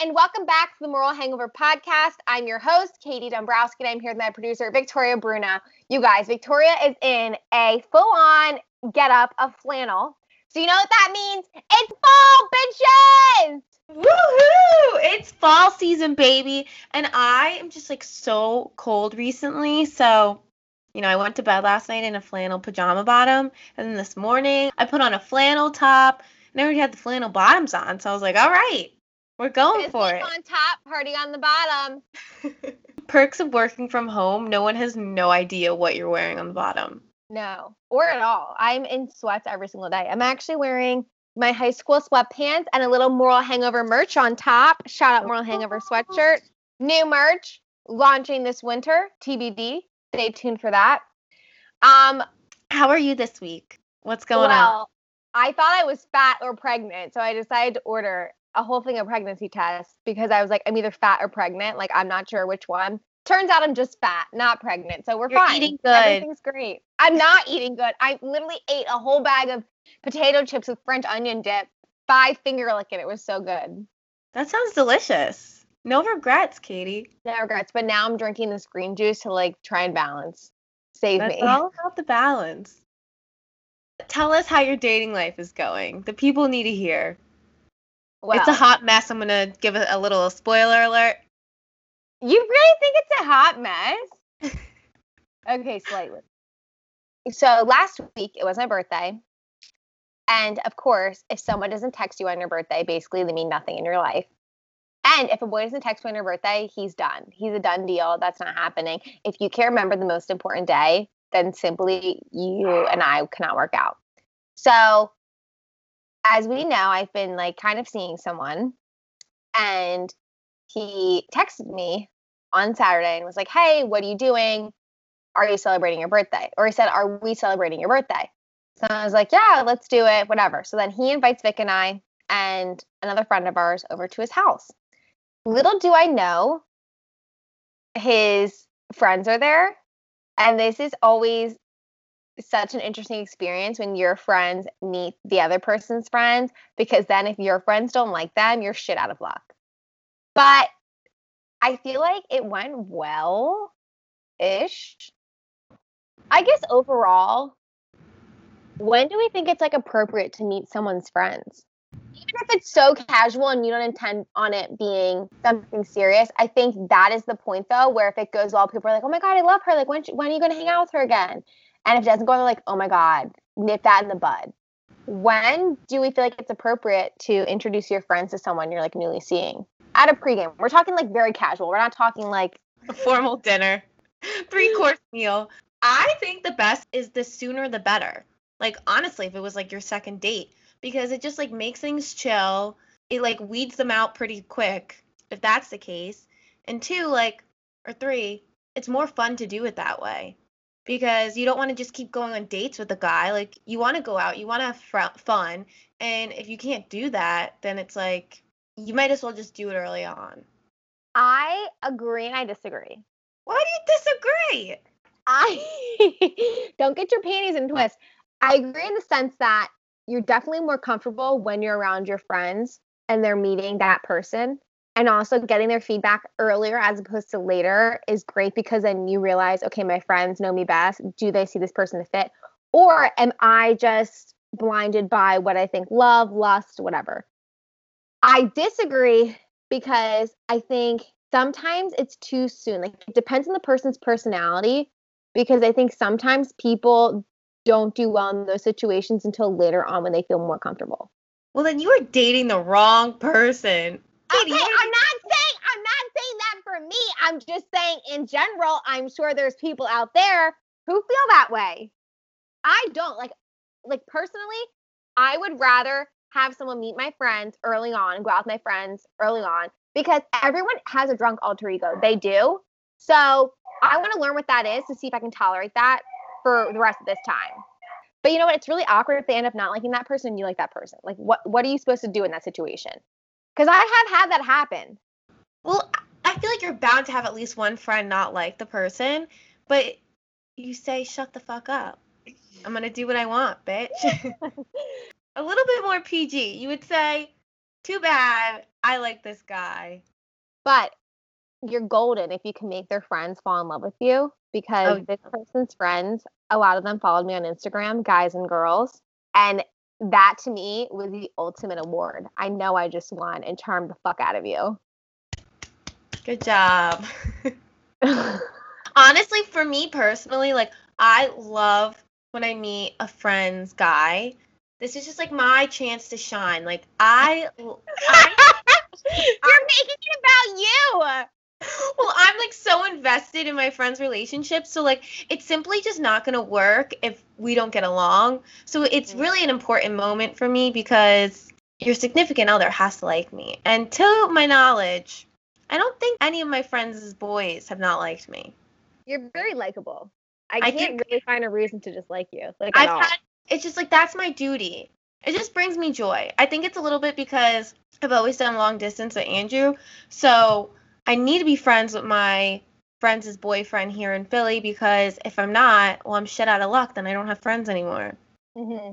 and welcome back to the Moral Hangover podcast. I'm your host, Katie Dombrowski, and I'm here with my producer, Victoria Bruno. You guys, Victoria is in a full on get up of flannel. So, you know what that means? It's fall, bitches! Woohoo! It's fall season, baby. And I am just like so cold recently. So, you know, I went to bed last night in a flannel pajama bottom. And then this morning, I put on a flannel top. And I already had the flannel bottoms on. So I was like, all right, we're going for it. on top, party on the bottom. Perks of working from home no one has no idea what you're wearing on the bottom. No, or at all. I'm in sweats every single day. I'm actually wearing my high school sweatpants and a little Moral Hangover merch on top. Shout out Moral Hangover sweatshirt. New merch launching this winter, TBD. Stay tuned for that. Um, How are you this week? What's going on? well, on? I thought I was fat or pregnant, so I decided to order a whole thing of pregnancy tests because I was like, I'm either fat or pregnant. Like, I'm not sure which one. Turns out I'm just fat, not pregnant. So we're You're fine. eating good. Everything's great. I'm not eating good. I literally ate a whole bag of potato chips with French onion dip, five finger licking. It was so good. That sounds delicious. No regrets, Katie. No regrets. But now I'm drinking this green juice to like try and balance. Save That's me. all about the balance. Tell us how your dating life is going. The people need to hear. It's a hot mess. I'm gonna give it a little spoiler alert. You really think it's a hot mess? okay, slightly. So last week it was my birthday. And of course, if someone doesn't text you on your birthday, basically they mean nothing in your life. And if a boy doesn't text you on your birthday, he's done. He's a done deal. That's not happening. If you can't remember the most important day, then simply you and I cannot work out. So, as we know, I've been like kind of seeing someone, and he texted me on Saturday and was like, Hey, what are you doing? Are you celebrating your birthday? Or he said, Are we celebrating your birthday? So I was like, Yeah, let's do it, whatever. So then he invites Vic and I and another friend of ours over to his house. Little do I know, his friends are there. And this is always such an interesting experience when your friends meet the other person's friends because then if your friends don't like them, you're shit out of luck. But I feel like it went well ish. I guess overall, when do we think it's like appropriate to meet someone's friends? Even if it's so casual and you don't intend on it being something serious, I think that is the point though, where if it goes well, people are like, oh my God, I love her. Like, when, when are you going to hang out with her again? And if it doesn't go, they're like, oh my God, nip that in the bud. When do we feel like it's appropriate to introduce your friends to someone you're like newly seeing? At a pregame. We're talking like very casual. We're not talking like A formal dinner, three course meal. I think the best is the sooner the better. Like honestly, if it was like your second date, because it just like makes things chill. It like weeds them out pretty quick if that's the case. And two, like or three, it's more fun to do it that way because you don't want to just keep going on dates with a guy. Like you want to go out, you want to have fr- fun, and if you can't do that, then it's like you might as well just do it early on. I agree and I disagree. Why do you disagree? I don't get your panties in twist. I agree in the sense that you're definitely more comfortable when you're around your friends and they're meeting that person. And also getting their feedback earlier as opposed to later is great because then you realize, okay, my friends know me best. Do they see this person to fit? Or am I just blinded by what I think love, lust, whatever? I disagree because I think sometimes it's too soon. Like it depends on the person's personality because I think sometimes people don't do well in those situations until later on when they feel more comfortable. Well, then you are dating the wrong person. Okay, I'm not saying I'm not saying that for me. I'm just saying in general, I'm sure there's people out there who feel that way. I don't like like personally, I would rather have someone meet my friends early on go out with my friends early on because everyone has a drunk alter ego. They do. So I want to learn what that is to see if I can tolerate that for the rest of this time. But you know what? It's really awkward if they end up not liking that person and you like that person. Like what what are you supposed to do in that situation? Because I have had that happen. Well, I feel like you're bound to have at least one friend not like the person, but you say, shut the fuck up. I'm going to do what I want, bitch. a little bit more PG. You would say, Too bad. I like this guy. But you're golden if you can make their friends fall in love with you because Oh, this person's friends, a lot of them followed me on Instagram, guys and girls. And that to me was the ultimate award. I know I just won and charmed the fuck out of you. Good job. Honestly, for me personally, like I love when I meet a friend's guy. This is just like my chance to shine. Like I, I You're making it about you. Well, I'm like so invested in my friend's relationship. So like it's simply just not gonna work if we don't get along. So it's Mhm. really an important moment for me because your significant other has to like me. And to my knowledge, I don't think any of my friends' boys have not liked me. You're very likable. I I can't really find a reason to dislike you. Like I've had it's just like that's my duty. It just brings me joy. I think it's a little bit because I've always done long distance with Andrew. So I need to be friends with my friend's boyfriend here in Philly because if I'm not, well, I'm shit out of luck. Then I don't have friends anymore. hmm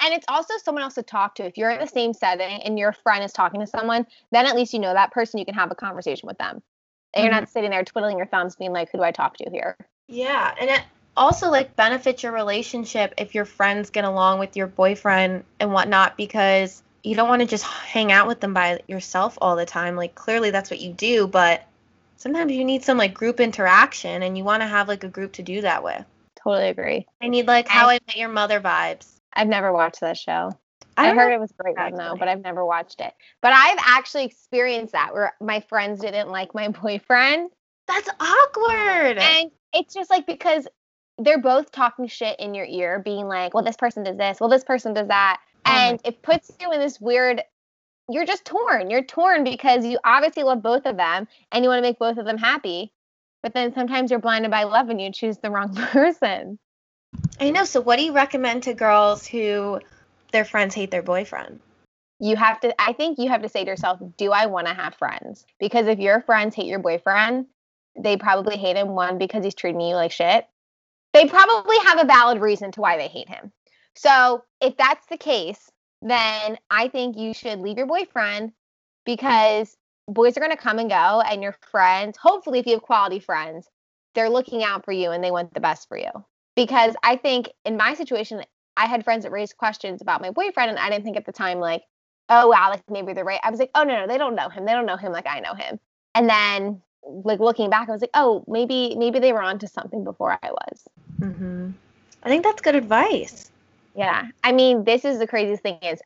And it's also someone else to talk to. If you're in the same setting and your friend is talking to someone, then at least you know that person. You can have a conversation with them. And you're not sitting there twiddling your thumbs, being like, "Who do I talk to here?" Yeah, and it also like benefits your relationship if your friends get along with your boyfriend and whatnot because you don't want to just hang out with them by yourself all the time. Like clearly that's what you do, but sometimes you need some like group interaction and you want to have like a group to do that with. Totally agree. I need like how I met your mother vibes. I've never watched that show. I, don't heard it was a great one though, but I've never watched it. But I've actually experienced that where my friends didn't like my boyfriend, That's awkward. and it's just like because they're both talking shit in your ear, being like, "Well, this person does this. Well, this person does that," Oh and it puts you in this weird. You're just torn. You're torn because you obviously love both of them and you want to make both of them happy, but then sometimes you're blinded by love and you choose the wrong person. I know. So what do you recommend to girls who their friends hate their boyfriend? you have to i think you have to say to yourself do i want to have friends because if your friends hate your boyfriend they probably hate him one because he's treating you like shit they probably have a valid reason to why they hate him so if that's the case then i think you should leave your boyfriend because boys are going to come and go and your friends hopefully if you have quality friends they're looking out for you and they want the best for you because i think in my situation i had friends that raised questions about my boyfriend and i didn't think at the time like oh wow, like maybe they're right. I was like, oh no, no, they don't know him. They don't know him like I know him. And then like looking back, I was like, oh, maybe maybe they were onto something before I was. Mm-hmm. I think that's good advice. Yeah. I mean, this is the craziest thing is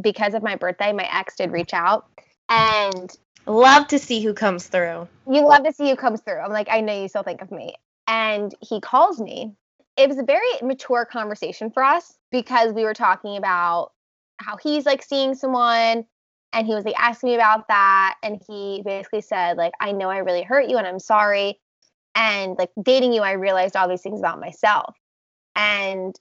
because of my birthday, my ex did reach out and Love to see who comes through. you love to see who comes through. I'm like, I know you still think of me. And he calls me. It was a very mature conversation for us because we were talking about how he's like seeing someone and he was like asking me about that and he basically said like I know I really hurt you and I'm sorry and like dating you I realized all these things about myself. And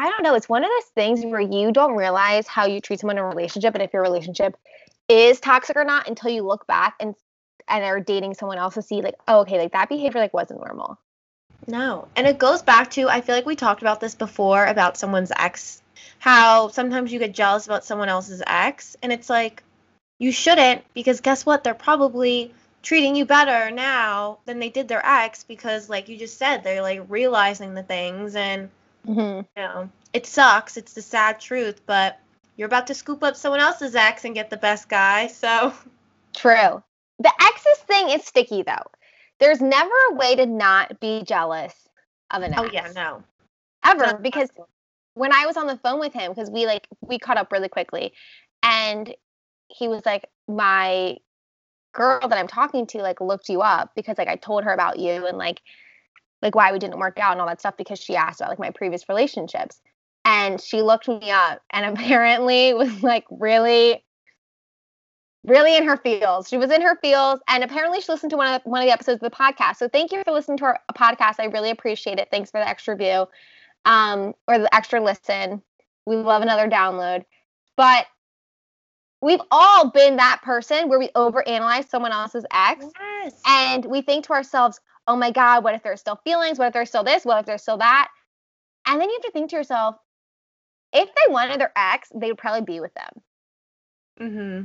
I don't know, it's one of those things where you don't realize how you treat someone in a relationship and if your relationship is toxic or not until you look back and and are dating someone else to see like oh okay like that behavior like wasn't normal No. And it goes back to I feel like we talked about this before about someone's ex. How sometimes you get jealous about someone else's ex and it's like you shouldn't because guess what? They're probably treating you better now than they did their ex because like you just said they're like realizing the things and mm-hmm. you know, it sucks. It's the sad truth, but you're about to scoop up someone else's ex and get the best guy. So true the exes thing is sticky though there's never a way to not be jealous of an oh, ex Oh yeah, no. ever because possible. when I was on the phone with him, because we like we caught up really quickly, and he was like, my girl that I'm talking to like looked you up because like I told her about you and like like why we didn't work out and all that stuff because she asked about like my previous relationships. And she looked me up and apparently was like really really in her feels. She was in her feels and apparently she listened to one of the, one of the episodes of the podcast. So thank you for listening to our podcast. I really appreciate it. Thanks for the extra view um, or the extra listen. We love another download. But we've all been that person where we overanalyze someone else's ex Yes. and we think to ourselves, oh my God, what if there's still feelings? What if there's still this? What if there's still that? And then you have to think to yourself, if they wanted their ex, they would probably be with them. Mm-hmm.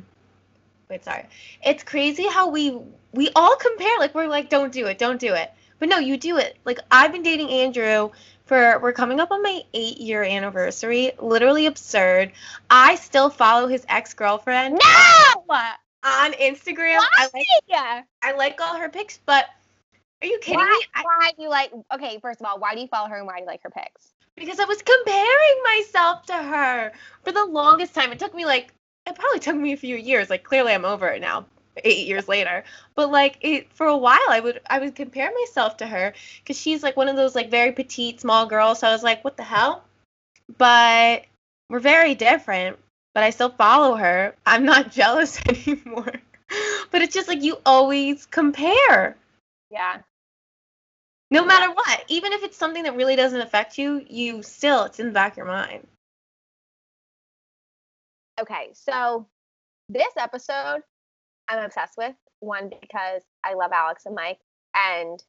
Wait, sorry. It's crazy how we we all compare. Like we're like, don't do it, don't do it. But no, you do it. Like I've been dating Andrew for we're coming up on my eight year anniversary. Literally absurd. I still follow his ex girlfriend No! on Instagram. I like Yeah. I like all her pics, but are you kidding Why, me? I, why do you like? Okay, first of all, why do you follow her and why do you like her pics? Because I was comparing myself to her for the longest time. It took me like it probably took me a few years. Like clearly I'm over it now, eight years later. But like it for a while I would I would compare myself to her because she's like one of those like very petite small girls. So I was like, what the hell? But we're very different. But I still follow her. I'm not jealous anymore. but it's just like you always compare. Yeah. No matter what, even if it's something that really doesn't affect you, you still it's in the back of your mind. Okay, so this episode I'm obsessed with. One because I love Alex and Mike, and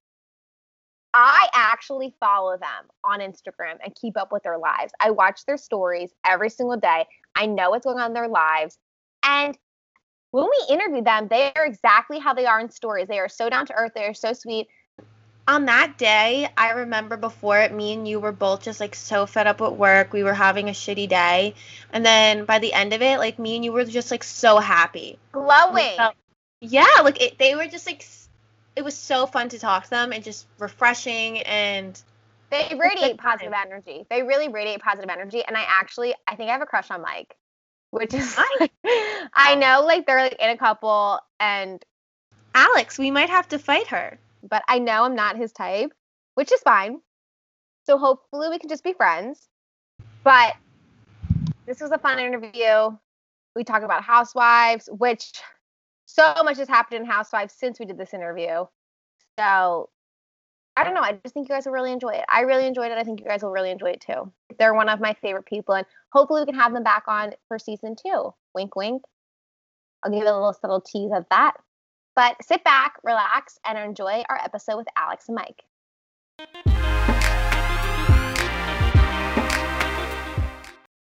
I actually follow them on Instagram and keep up with their lives. I watch their stories every single day. I know what's going on in their lives, and when we interview them, they are exactly how they are in stories. They are so down to earth. They are so sweet. On that day, I remember before it, me and you were both just like so fed up with work. We were having a shitty day. And then by the end of it, like me and you were just like so happy. Glowing. felt- yeah, like it, they were just like, it was so fun to talk to them and just refreshing. And They radiate positive energy. They really radiate positive energy. And I actually, I think I have a crush on Mike, which is, Nice. I know like they're like in a couple, and Alex, we might have to fight her. But I know I'm not his type, which is fine. So hopefully we can just be friends. But this was a fun interview. We talked about housewives, which so much has happened in housewives since we did this interview. So I don't know. I just think you guys will really enjoy it. I really enjoyed it. I think you guys will really enjoy it too. They're one of my favorite people, and hopefully we can have them back on for season two. Wink, wink. I'll give you a little subtle tease of that. But sit back, relax, and enjoy our episode with Alex and Mike.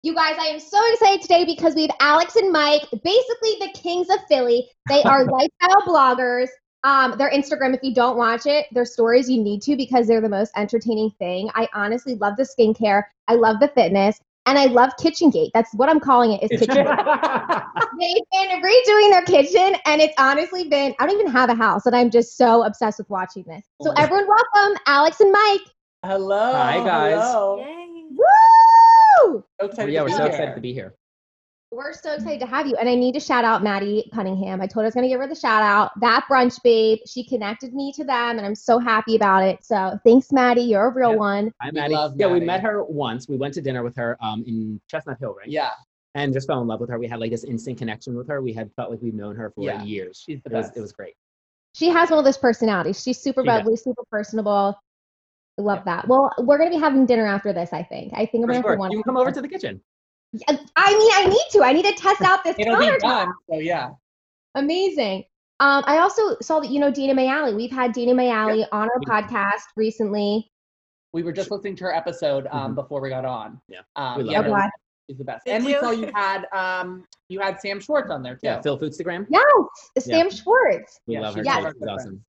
You guys, I am so excited today because we have Alex and Mike, basically the kings of Philly. They are lifestyle bloggers. Um, their Instagram, if you don't watch it, their stories you need to because they're the most entertaining thing. I honestly love the skincare. I love the fitness. And I love KitchenGate. That's what I'm calling it. Is KitchenGate. They've been redoing their kitchen, and it's honestly been. I don't even have a house, and I'm just so obsessed with watching this. So everyone, welcome Alex and Mike. Hello. Hi, guys. hello. Yay. Woo! So excited yeah, to we're be so excited to be here. We're so excited to have you. And I need to shout out Maddie Cunningham. I told her I was going to give her the shout out. That brunch babe, she connected me to them, and I'm so happy about it. So thanks, Maddie. You're a real Yeah. one. Hi, We Maddie. love Yeah, we met her once. We went to dinner with her um, in Chestnut Hill, right? Yeah, And just fell in love with her. We had like this instant connection with her. We had felt like we've known her for Yeah. years. she's the It was, it was great. She has one of those personalities. She's super She does. bubbly, super personable. I love that. Well, we're going to be having dinner after this, I think. I think I'm going to sure. have one. You can come over to the kitchen. I mean, I need to. I need to test out this It'll be countertop. done. So yeah. Amazing. Um, I also saw that you know Dina Mayali. We've had Dina Mayali on our We- podcast recently. We were just listening to her episode um Mhm. before we got on. Yeah. Um, We love yeah, her. no, she's the best. Did and we saw you had um you had Sam Schwartz on there too. Yeah, Phil Foodstagram. Yes, Yeah. Sam Schwartz. We Yeah, love her. she's too. one of our She's awesome.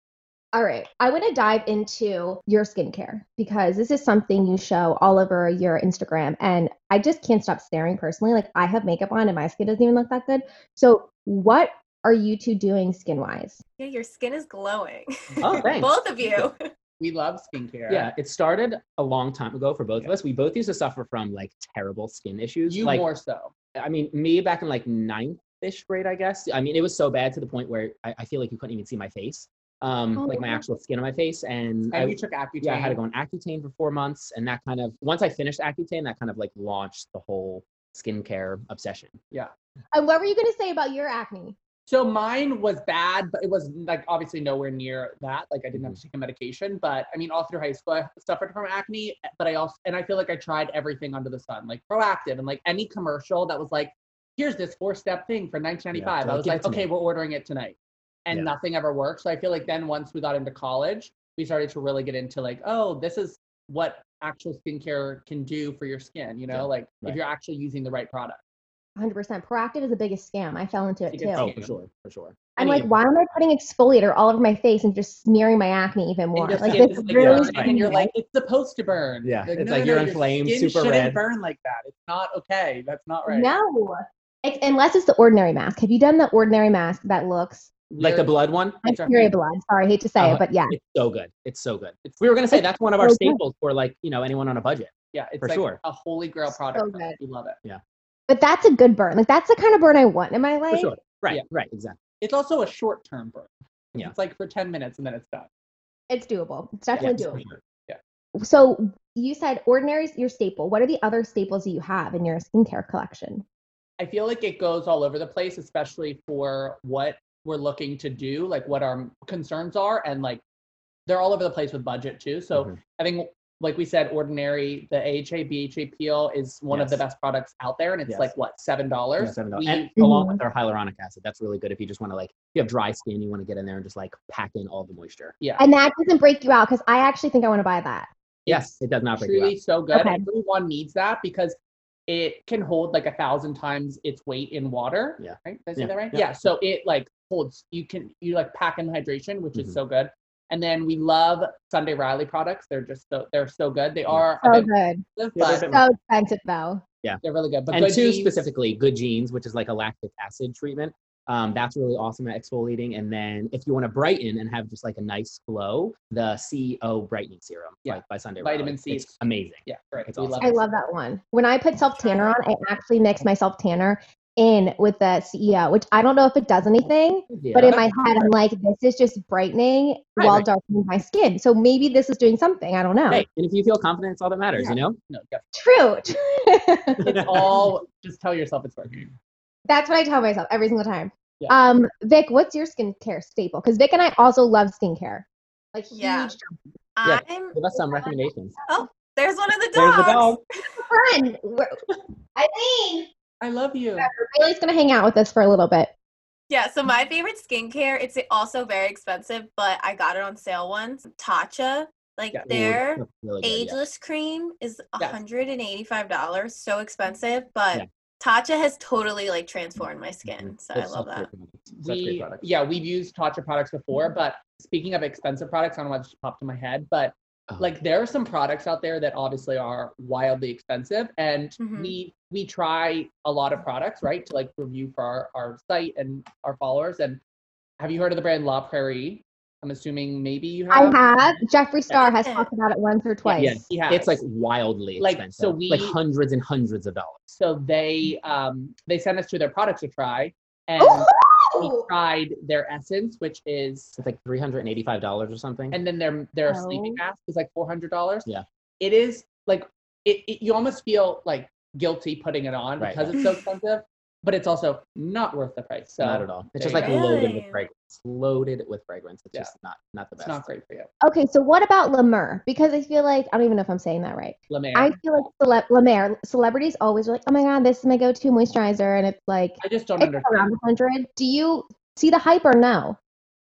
All right. I want to dive into your skincare because this is something you show all over your Instagram. And I just can't stop staring personally. Like, I have makeup on and my skin doesn't even look that good. So, what are you two doing skin wise? Yeah, your skin is glowing. Oh, thanks. Both of you. We love skincare. Yeah, it started a long time ago for both of us. We both used to suffer from like terrible skin issues. You like, more so. I mean, me back in like ninth ish grade, I guess. I mean, it was so bad to the point where I, I feel like you couldn't even see my face, um, Oh, like my actual skin on my face. And, I, you took Accutane. yeah, I had to go on Accutane for four months, and that kind of once I finished Accutane, that kind of like launched the whole skincare obsession. Yeah. And what were you going to say about your acne? So mine was bad, but it was like obviously nowhere near that. Like I didn't have to take a medication, but I mean, all through high school, I suffered from acne. But I also, and I feel like I tried everything under the sun, like Proactiv and like any commercial that was like, here's this four step thing for 1995. Yeah, I was like, to me. okay, we're ordering it tonight. And Yeah. nothing ever worked. So I feel like then once we got into college, we started to really get into like, oh, this is what actual skincare can do for your skin, you know, Yeah, like if you're actually using the right product. 100%. Proactiv is the biggest scam. I fell into it It's a good too. Oh, for sure, for sure. I'm Any- like, why am I putting exfoliator all over my face and just smearing my acne even more? And Like skin this like, really burning, and you're like, it's supposed to burn. Yeah, Like, it's no, like no, you're no, your inflamed, skin super shouldn't red. burn like that. It's not okay. That's not right. No. Ex- unless it's the ordinary mask. Have you done the ordinary mask that looks like the blood one. like It's Fury blood? Sorry, I hate to say Uh, it, but yeah. It's so good. It's so good. It's- we were gonna say it's that's one of our so good. staples for like you know anyone on a budget. Yeah, it's For like sure. a holy grail So product. good. We love it. Yeah. But that's a good burn. Like that's the kind of burn I want in my For life. sure. Right. Yeah. Right. Exactly. It's also a short term burn. Yeah. It's like for 10 minutes and then it's done. It's doable. It's definitely for doable. sure. So you said ordinary is your staple. What are the other staples that you have in your skincare collection? I feel like it goes all over the place, especially for what we're looking to do, like what our concerns are. And like they're all over the place with budget too. So Mhm. I think, like we said, ordinary, the AHA, BHA peel is one of the best products out there. And it's Yes. like, what, $7? Yeah, seven dollars. We- And along Mhm. with our hyaluronic acid, that's really good if you just want to like if you have dry skin, you want to get in there and just like pack in all the moisture. yeah. And that doesn't break you out because I actually think I want to buy that. Yes, it does not break you truly out. so good. Okay. Everyone needs that because it can hold like a thousand times its weight in water. Yeah. Right? Did I say Yeah, that right? yeah. Yeah. So it like holds you can you like pack in hydration, which Mhm. is so good. And then we love Sunday Riley products. They're just so they're so good. They are So bit good. expensive, Yeah, they're So expensive though. Yeah. They're really good. But and good two genes- specifically, good genes, which is like a lactic acid treatment. Um, that's really awesome at exfoliating. And then if you want to brighten and have just like a nice glow, the CEO brightening serum Yeah. by, by Sunday Vitamin Riley. C. It's amazing. Yeah, great. It's awesome. I love that one. When I put self tanner on, I actually mix my self tanner in with the CEO, which I don't know if it does anything, Yeah. but in my head, I'm like, this is just brightening Right, while right. darkening my skin. So maybe this is doing something. I don't know. Hey, and if you feel confident, it's all that matters, you know? No, yeah. True. It's all just tell yourself it's working. That's what I tell myself every single time. Yeah. Um, Vic, what's your skincare staple? Because Vic and I also love skincare. Like huge. Yeah. Yeah. I'm Give us some recommendations. Oh, there's one of the dogs. There's the dog. Fun. We're- Eileen, I love you. Bailey's gonna hang out with us for a little bit. Yeah, so my favorite skincare, it's also very expensive, but I got it on sale once. Tatcha, like Yeah. Their that's really good, yeah. ageless cream is Yes. $185, so expensive, but Yeah. Tatcha has totally like transformed my skin. Mhm. So I love that. Such we, products. yeah, we've used Tatcha products before, but speaking of expensive products, I don't know what just popped in my head, but Oh. like there are some products out there that obviously are wildly expensive and Mhm. we we try a lot of products right to like review for our, our site and our followers and have you heard of the brand la prairie i'm assuming maybe you have. I have have. Jeffree Star has talked about it once or twice. Yeah, he has. It's like wildly Like, expensive. so we, like hundreds and hundreds of dollars. so they um they sent us to their products to try and we tried their essence which is It's like three hundred and eighty-five dollars or something. and then their their sleeping Oh. mask is like four hundred dollars. Yeah. it is like it, it. You almost feel like guilty putting it on Right, because it's so expensive, but it's also not worth the price. So not at all. It's just like go. loaded with fragrance. Loaded with fragrance. It's Yeah. just not not the best. it's best. not great for you. Okay, so what about La Mer? Because I feel like I don't even know if I'm saying that right. La Mer. I I, feel like cele- La Mer celebrities always are like, oh my god, this is my go-to moisturizer, and it's like I just don't it's understand. around 100. Do you see the hype or no?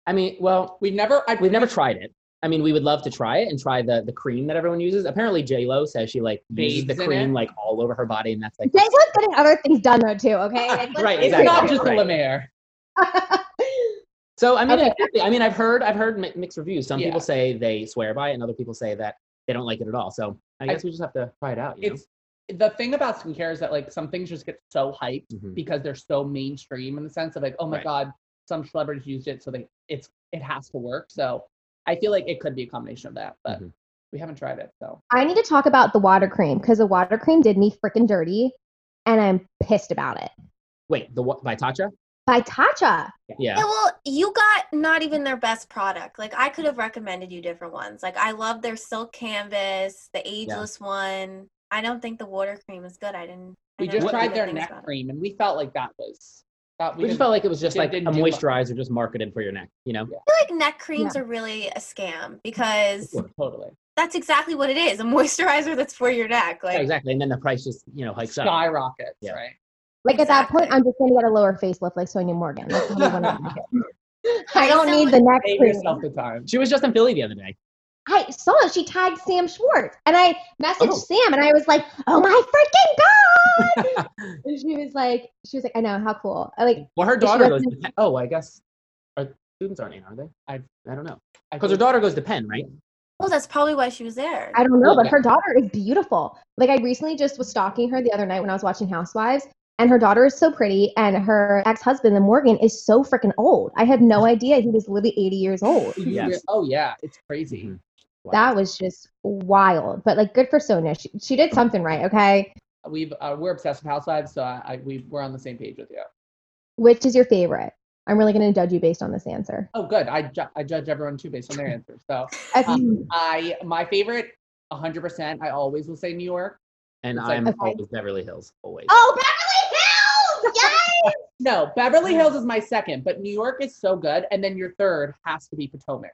I mean, well, We've never. I, we've never tried it. I mean, we would love to try it and try the the cream that everyone uses. Apparently, J Lo says she like uses the Bathes in cream it. like all over her body, and that's like J Lo's getting other things done though too. Okay, Like, Right, be It's exactly. not just Right. La Mer. So I mean, Okay. exactly. I mean, I've heard I've heard mi- mixed reviews. Some Yeah. people say they swear by it, and other people say that they don't like it at all. So I I- guess we just have to try it out. You know? It's the thing about skincare is that like some things just get so hyped Mhm. because they're so mainstream in the sense of like, oh my Right. god, some celebrities used it, so they it's it has to work. So I feel like it could be a combination of that, but Mhm. we haven't tried it. So I need to talk about the water cream because the water cream did me freaking dirty, and I'm pissed about it. Wait, the what by Tatcha? By Tatcha. Yeah. Yeah, well, you got not even their best product. Like I could have recommended you different ones. Like I love their silk canvas, the ageless one. I don't think the water cream is good. I didn't. I we just tried their neck cream and we felt like that was that We just felt like it was just like a didn't much. moisturizer just marketed for your neck. You know? Yeah. I feel like neck creams are really a scam because totally that's exactly what it is—a moisturizer that's for your neck. Yeah, Like exactly. And then the price just you know hikes up. skyrockets, Yeah. right? Like at that point, I'm just gonna get a lower facelift like Sonja Morgan. Like, what do you want me to do? I I don't need the neck Save cream. yourself the time. She was just in Philly the other day. I saw it. She tagged Sam Schwartz, and I messaged Oh. Sam, and I was like, "Oh my freaking god!" and she was like, "She was like, I know how cool." I like, well, her daughter goes. To Penn. Oh, I guess our students aren't in, are they? I- I don't know I because her daughter goes to Penn, right? Oh, that's probably why she was there. I don't know, but yeah. her daughter is beautiful. Like I recently just was stalking her the other night when I was watching Housewives, and her daughter is so pretty, and her ex-husband, the Morgan, is so freaking old. I had no idea he was literally 80 years old. Yes. Oh yeah, it's crazy. Mm-hmm. Wow. That was just wild. But like, good for Sonja. She, she did something right. Okay. We've uh, we're obsessed with Housewives, so I, I we we're on the same page with you. Which is your favorite? I'm really going to judge you based on this answer. Oh, good. I ju- I judge everyone too based on their answers. So um, I my favorite, 100. percent I always will say New York. and It's I'm Okay. always Beverly Hills, always. oh, Beverly Hills! Yes! No, Beverly Hills is my second, but New York is so good. And then your third has to be Potomac.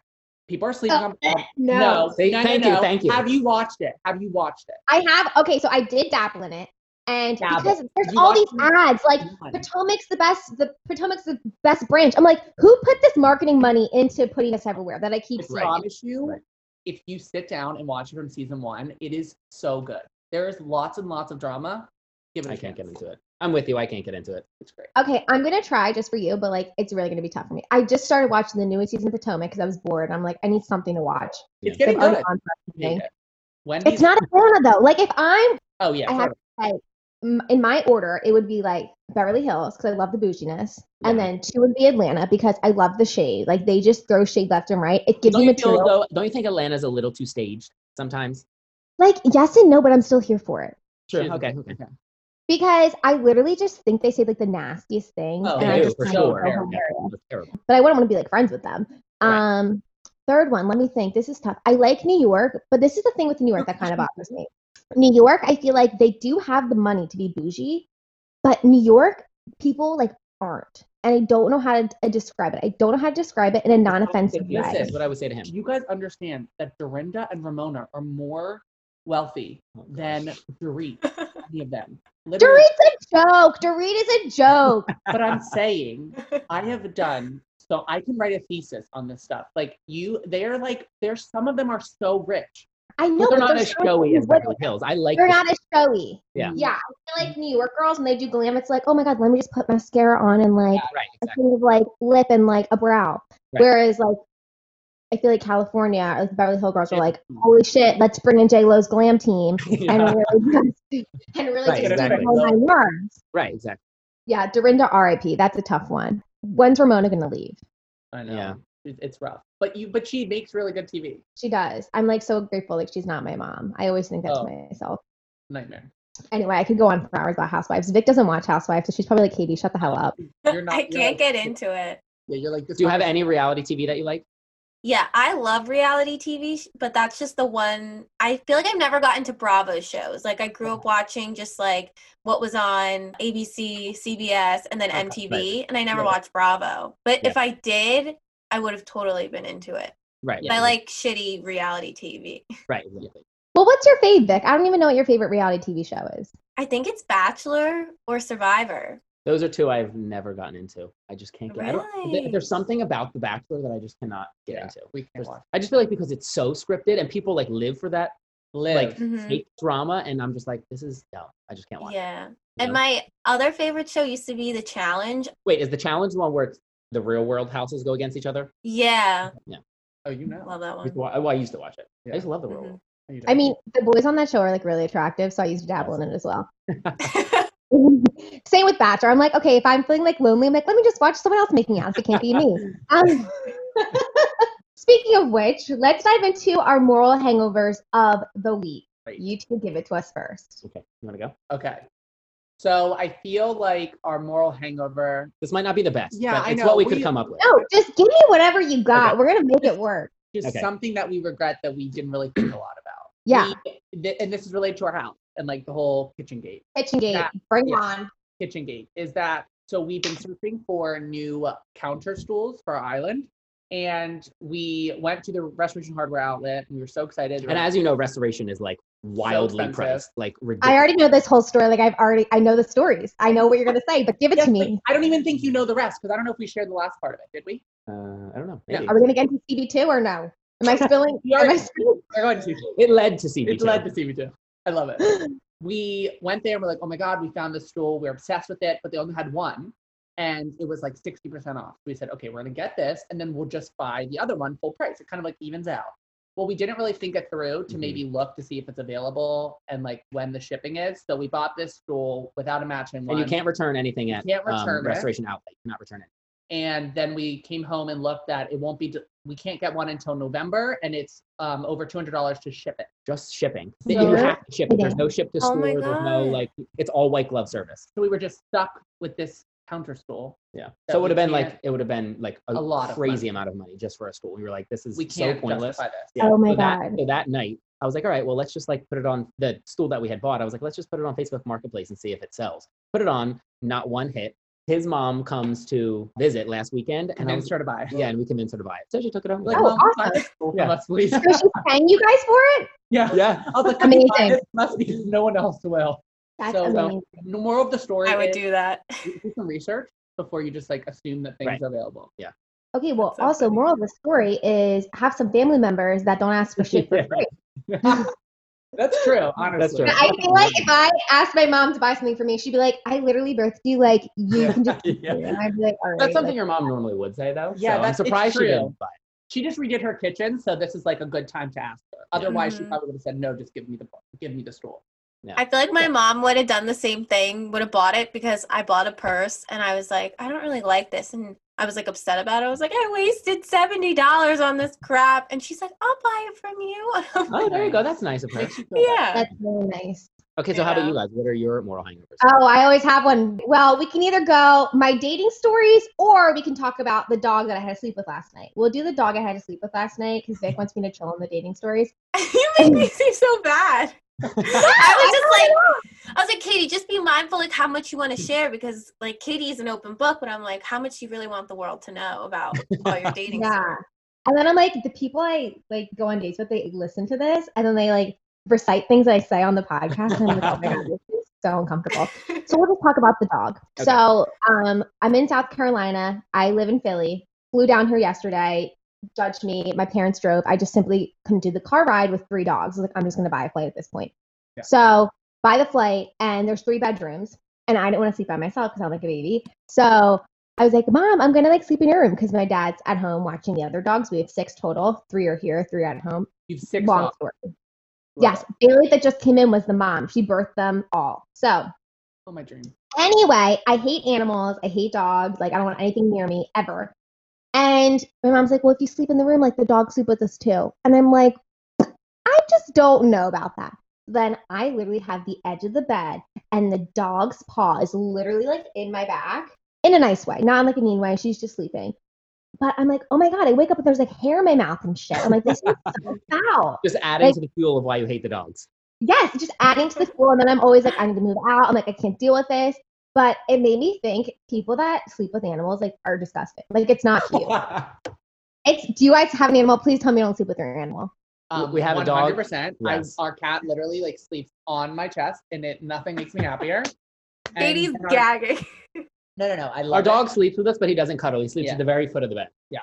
People are sleeping on. Uh, No, no. Say- no, no, thank you, no. thank you. Have you watched it? Have you watched it? I have. Okay, so I did dabble in it. And Dabble. because there's You all these them? ads, like Potomac's the best. The Potomac's the best branch. I'm like, who put this marketing money into putting us everywhere that I keep I seeing? promise you, Right. if you sit down and watch it from season one, it is so good. There is lots and lots of drama. Give it a I can't chance. get into it. I'm with you. I can't get into it. It's great. Okay, I'm gonna try just for you, but like, it's really gonna be tough for me. I just started watching the newest season of Potomac because I was bored. I'm like, I need something to watch. It's Yeah. getting They've good. already gone for Hate everything. it. Wendy's, It's not Atlanta though. Like, if I'm Oh yeah. I have- totally. m- in my order, it would be like Beverly Hills because I love the bouginess, and then two would be Atlanta because I love the shade. Like they just throw shade left and right. It gives Don't you you, feel, material. though, don't you think Atlanta's a little too staged sometimes? Like yes and no, but I'm still here for it Sure. She's- Okay. Okay. Because I literally just think they say like the nastiest things, Oh, and I do, just for find it so sure. Yeah. That's terrible. But I wouldn't want to be like friends with them. Right. Um, third one, let me think. This is tough. I like New York, but this is the thing with New York that kind of bothers me. New York, I feel like they do have the money to be bougie, but New York people like aren't. And I don't know how to uh, describe it. I don't know how to describe it in a non-offensive way. Listen, That's what I would say to him. Do you guys understand that Dorinda and Ramona are more wealthy Oh, than Dorit? any of them. Literally, Dorit's a joke. Dorit is a joke. but I'm saying I have done so I can write a thesis on this stuff. Like you, they're like there's some of them are so rich. I know, they're not they're as showy as. Beverly Hills. I like. They're the- not as showy. Yeah. Yeah. I feel like New York girls when they do glam, it's like, oh my god, let me just put mascara on and like Right. a Exactly. thing of like lip and like a brow. Right. Whereas like I feel like California or like the Beverly Hill girls are Yeah. like, holy shit, let's bring in J Lo's glam team and really just, and really Right, just exactly. do the whole nine yards. Right. Exactly. Yeah, Dorinda R.I.P. That's a tough one. When's Ramona gonna leave? I know. Yeah. It's rough. But you, but she makes really good TV. She does. I'm like so grateful like she's not my mom. I always think that Oh. to myself. Nightmare. Anyway, I could go on for hours about Housewives. Vic doesn't watch Housewives, so she's probably like, Katie, shut the hell oh, up. You're not. I you're can't like- get into it. Yeah, you're like this. Do you have any reality TV that you like? Yeah, I love reality TV, but that's just the one. I feel like I've never gotten to Bravo shows. Like I grew up watching just like what was on ABC, CBS, and then Okay, MTV, and I never Right. watched Bravo. But Yeah. if I did, I would have totally been into it. Right. But I like shitty reality TV. Right. Exactly. Well, what's your fave, Vic? I don't even know what your favorite reality TV show is. I think it's Bachelor or Survivor. Those are two I've never gotten into. I just can't get. I th- there's something about The Bachelor that I just cannot get Yeah, into. we can't There's- watch. I just feel like because it's so scripted and people like live for that Live. like Mhm. fake drama, and I'm just like, this is no. I just can't watch. Yeah. you And know? my other favorite show used to be The Challenge. Wait, is the challenge the one where it's the real world houses go against each other? Yeah. Yeah. Oh, you know. Love that I used to one. wa- oh, I used to watch it. Yeah. I used to love the real Mhm. world. I mean, the boys on that show are like really attractive, so I used to dabble in it as well. Same with Bachelor. I'm like, okay, if I'm feeling like lonely, I'm like, let me just watch someone else making out. It can't be me. Um, speaking of which, let's dive into our moral hangovers of the week. Right. You two give it to us first. Okay, you want to go? Okay. So I feel like our moral hangover. This might not be the best. Yeah, but I it's know. what we, We- could come up with. No, just give me whatever you got. Okay. We're gonna make it work. Just Okay. something that we regret that we didn't really think a lot about. Yeah, We- th- and this is related to our house and like the whole kitchen gate. kitchen gate. Yeah. Bring it Yeah. on. Kitchen gate is that so we've been searching for new counter stools for our island, and we went to the Restoration Hardware outlet. And we were so excited. And as you know, restoration is like wildly expensive. priced, like ridiculous. I already know this whole story. Like I've already, I know the stories. I know what you're gonna say, but give it Yes, to me. I don't even think you know the rest because I don't know if we shared the last part of it. Did we? Uh, I don't know. Yeah. Maybe. Are we gonna get into CB two or no? Am I spilling? You am I spilling? We're going to CB. It led to CB2. It led to CB2. I love it. We went there and we're like, oh my God, we found this stool. We're obsessed with it, but they only had one. And it was like 60% off. We said, okay, we're going to get this and then we'll just buy the other one full price. It kind of like evens out. Well, we didn't really think it through to Mhm. maybe look to see if it's available and like when the shipping is. So we bought this stool without a matching one. And you can't return anything at can't um, return it. restoration outlet. You cannot return it. and then we came home and looked at it won't be we can't get one until november and it's um, over $200 to ship it Just shipping. No You have to ship it. There's no ship to Oh store. my There's no like. It's all white glove service. so we were just stuck with this counter stool Yeah. So it would have been like it would have been like a, A lot crazy money. amount of money just for a stool. We were like, this is we so can't pointless. justify this Yeah. Oh my so that, God. So that night, I was like, all right, well, let's just like put it on the stool that we had bought. I was like, let's just put it on Facebook Marketplace and see if it sells. Put it on, not one hit. His mom comes to visit last weekend, and I and was sure to buy yeah, and we convinced her to buy it. So she took it home. Oh, like, Oh, oh, awesome! Cool yeah. Us, please. So she's paying you guys for it? yeah yeah. i was like "Can you buy Amazing. this from us because no one else will That's So, amazing. the moral of the story I would is do that. do some research before you just like assume that things Right. are available Yeah. Okay, well, That's so also, funny. moral of the story is have some family members that don't ask for shit for free. that's true honestly true. I feel like if I asked my mom to buy something for me, she'd be like, I literally birthed you. Like, you Yeah. can just. Yeah. And I'd be like, all right. That's something like, your mom normally would say, though. Yeah, so I'm that's- it's surprised she didn't buy she just redid her kitchen so this is like a good time to ask her otherwise she Mhm. probably would have said no just give me the give me the stool I feel like my mom would have done the same thing, would have bought it because I bought a purse and I was like, I don't really like this. And I was like upset about it. I was like, I wasted $70 on this crap. And she's like, I'll buy it from you. Oh, there you go. That's nice of her. Makes you feel better. yeah. That's really nice. Okay, so how about you guys? What are your moral hangovers? Oh, I always have one. Well, we can either go my dating stories or we can talk about the dog that I had to sleep with last night. We'll do the dog I had to sleep with last night because Vic wants me to chill on the dating stories. you make me seem so bad. I was just like, I was like, Katie, just be mindful like how much you want to share because like Katie is an open book, but I'm like, how much you really want the world to know about all your dating Yeah. stories? And then I'm like, the people I like go on dates with, they listen to this and then they like recite things I say on the podcast. And I'm like, oh my God, this is so uncomfortable. So we'll just talk about the dog. Okay. So um, I'm in South Carolina. I live in Philly. Flew down here yesterday. Judged me. My parents drove. I just simply couldn't do the car ride with three dogs. Like, I'm just going to buy a flight at this point. Yeah. So buy the flight, and there's three bedrooms. And I didn't want to sleep by myself because I'm like a baby. So I was like, Mom, I'm going to like sleep in your room because my dad's at home watching the other dogs. We have six total. Three are here, three are at home. you've six Long dogs. story. Love Yes. Bailey that just came in was the mom. She birthed them all. So oh my dream Anyway, I hate animals. I hate dogs. Like, I don't want anything near me ever. And my mom's like, well, if you sleep in the room, like the dog sleep with us too. And I'm like, I just don't know about that. Then I literally have the edge of the bed, and the dog's paw is literally like in my back in a nice way, not in like a mean way. She's just sleeping. But I'm like, oh my God, I wake up and there's like hair in my mouth and shit. I'm like, this is so foul. Just adding Like- to the fuel of why you hate the dogs. yes, just adding to the fuel. And then I'm always like, I need to move out. I'm like, I can't deal with this. But it made me think people that sleep with animals like are disgusting. Like it's not cute. it's do you guys have an animal? Please tell me you don't sleep with your animal. um, We have a dog. 100% Yes. I, our cat literally like sleeps on my chest and it nothing makes me happier And- Katie's and our- gagging. no no no i love Our it. dog sleeps with us, but he doesn't cuddle. He sleeps Yeah. at the very foot of the bed. Yeah.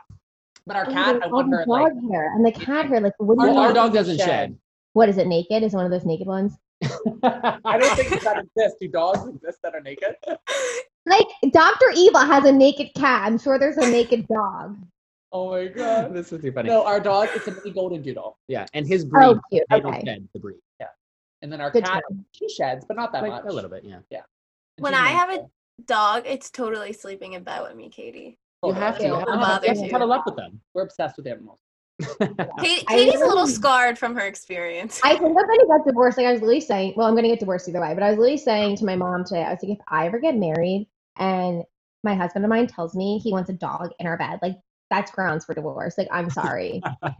But our Oh, cat there's i all want her dog like hair and the cat hair. Like what Our you Our, dog doesn't shed. shed. What is it? Naked? Is it one of those naked ones? I don't think that exists do dogs exist that are naked Like Dr. Eva has a naked cat. I'm sure there's a naked dog. oh my god this is too funny. no our dog it's a mini golden doodle Yeah, and his oh, breed, Oh, cute. they don't Okay. shed the breed. Yeah, and then our Good cat to know. she sheds but not that Like much a little bit, yeah. And When I nice. have a dog, it's totally sleeping in bed with me, Katie. You have to. You have to, I'll bother you have to cuddle up with them. we're obsessed with animals Katie, I Katie's a little scarred from her experience. I think I'm gonna get divorced. Like I was literally saying, well, I'm gonna get divorced either way. But I was literally saying to my mom today, I was like, if I ever get married and my husband of mine tells me he wants a dog in our bed, like that's grounds for divorce. Like I'm sorry. All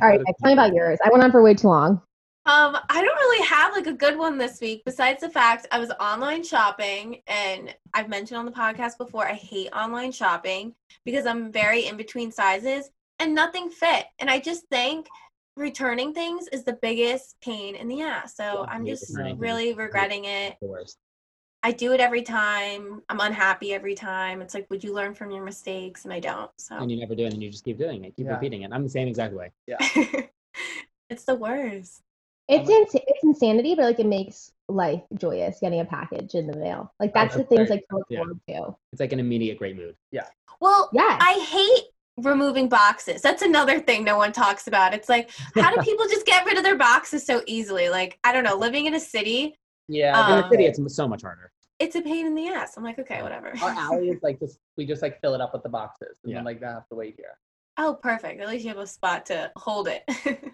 right, guys, tell me about yours. I went on for way too long. Um, I don't really have like a good one this week, besides the fact I was online shopping, and I've mentioned on the podcast before I hate online shopping because I'm very in between sizes and nothing fit. And I just think returning things is the biggest pain in the ass. So Yeah, I I'm just really regretting it. The worst. I do it every time. I'm unhappy every time. It's like, would you learn from your mistakes? And I don't. So And you never do, and you just keep doing it, keep Yeah. repeating it. I'm the same exact way. Yeah, it's the worst. It's ins- it's insanity, but like it makes life joyous getting a package in the mail. Like oh, that's the things great. like to look Yeah. forward to. It's like an immediate great mood. Yeah. Well, Yeah. I hate removing boxes. That's another thing no one talks about. It's like, how do people just get rid of their boxes so easily? Like, I don't know, living in a city, Yeah. Um, In the city, it's so much harder. it's a pain in the ass. I'm like, okay, whatever. our alley is like just we just like fill it up with the boxes and Yeah. then like I have to wait here. oh, perfect. At least you have a spot to hold it.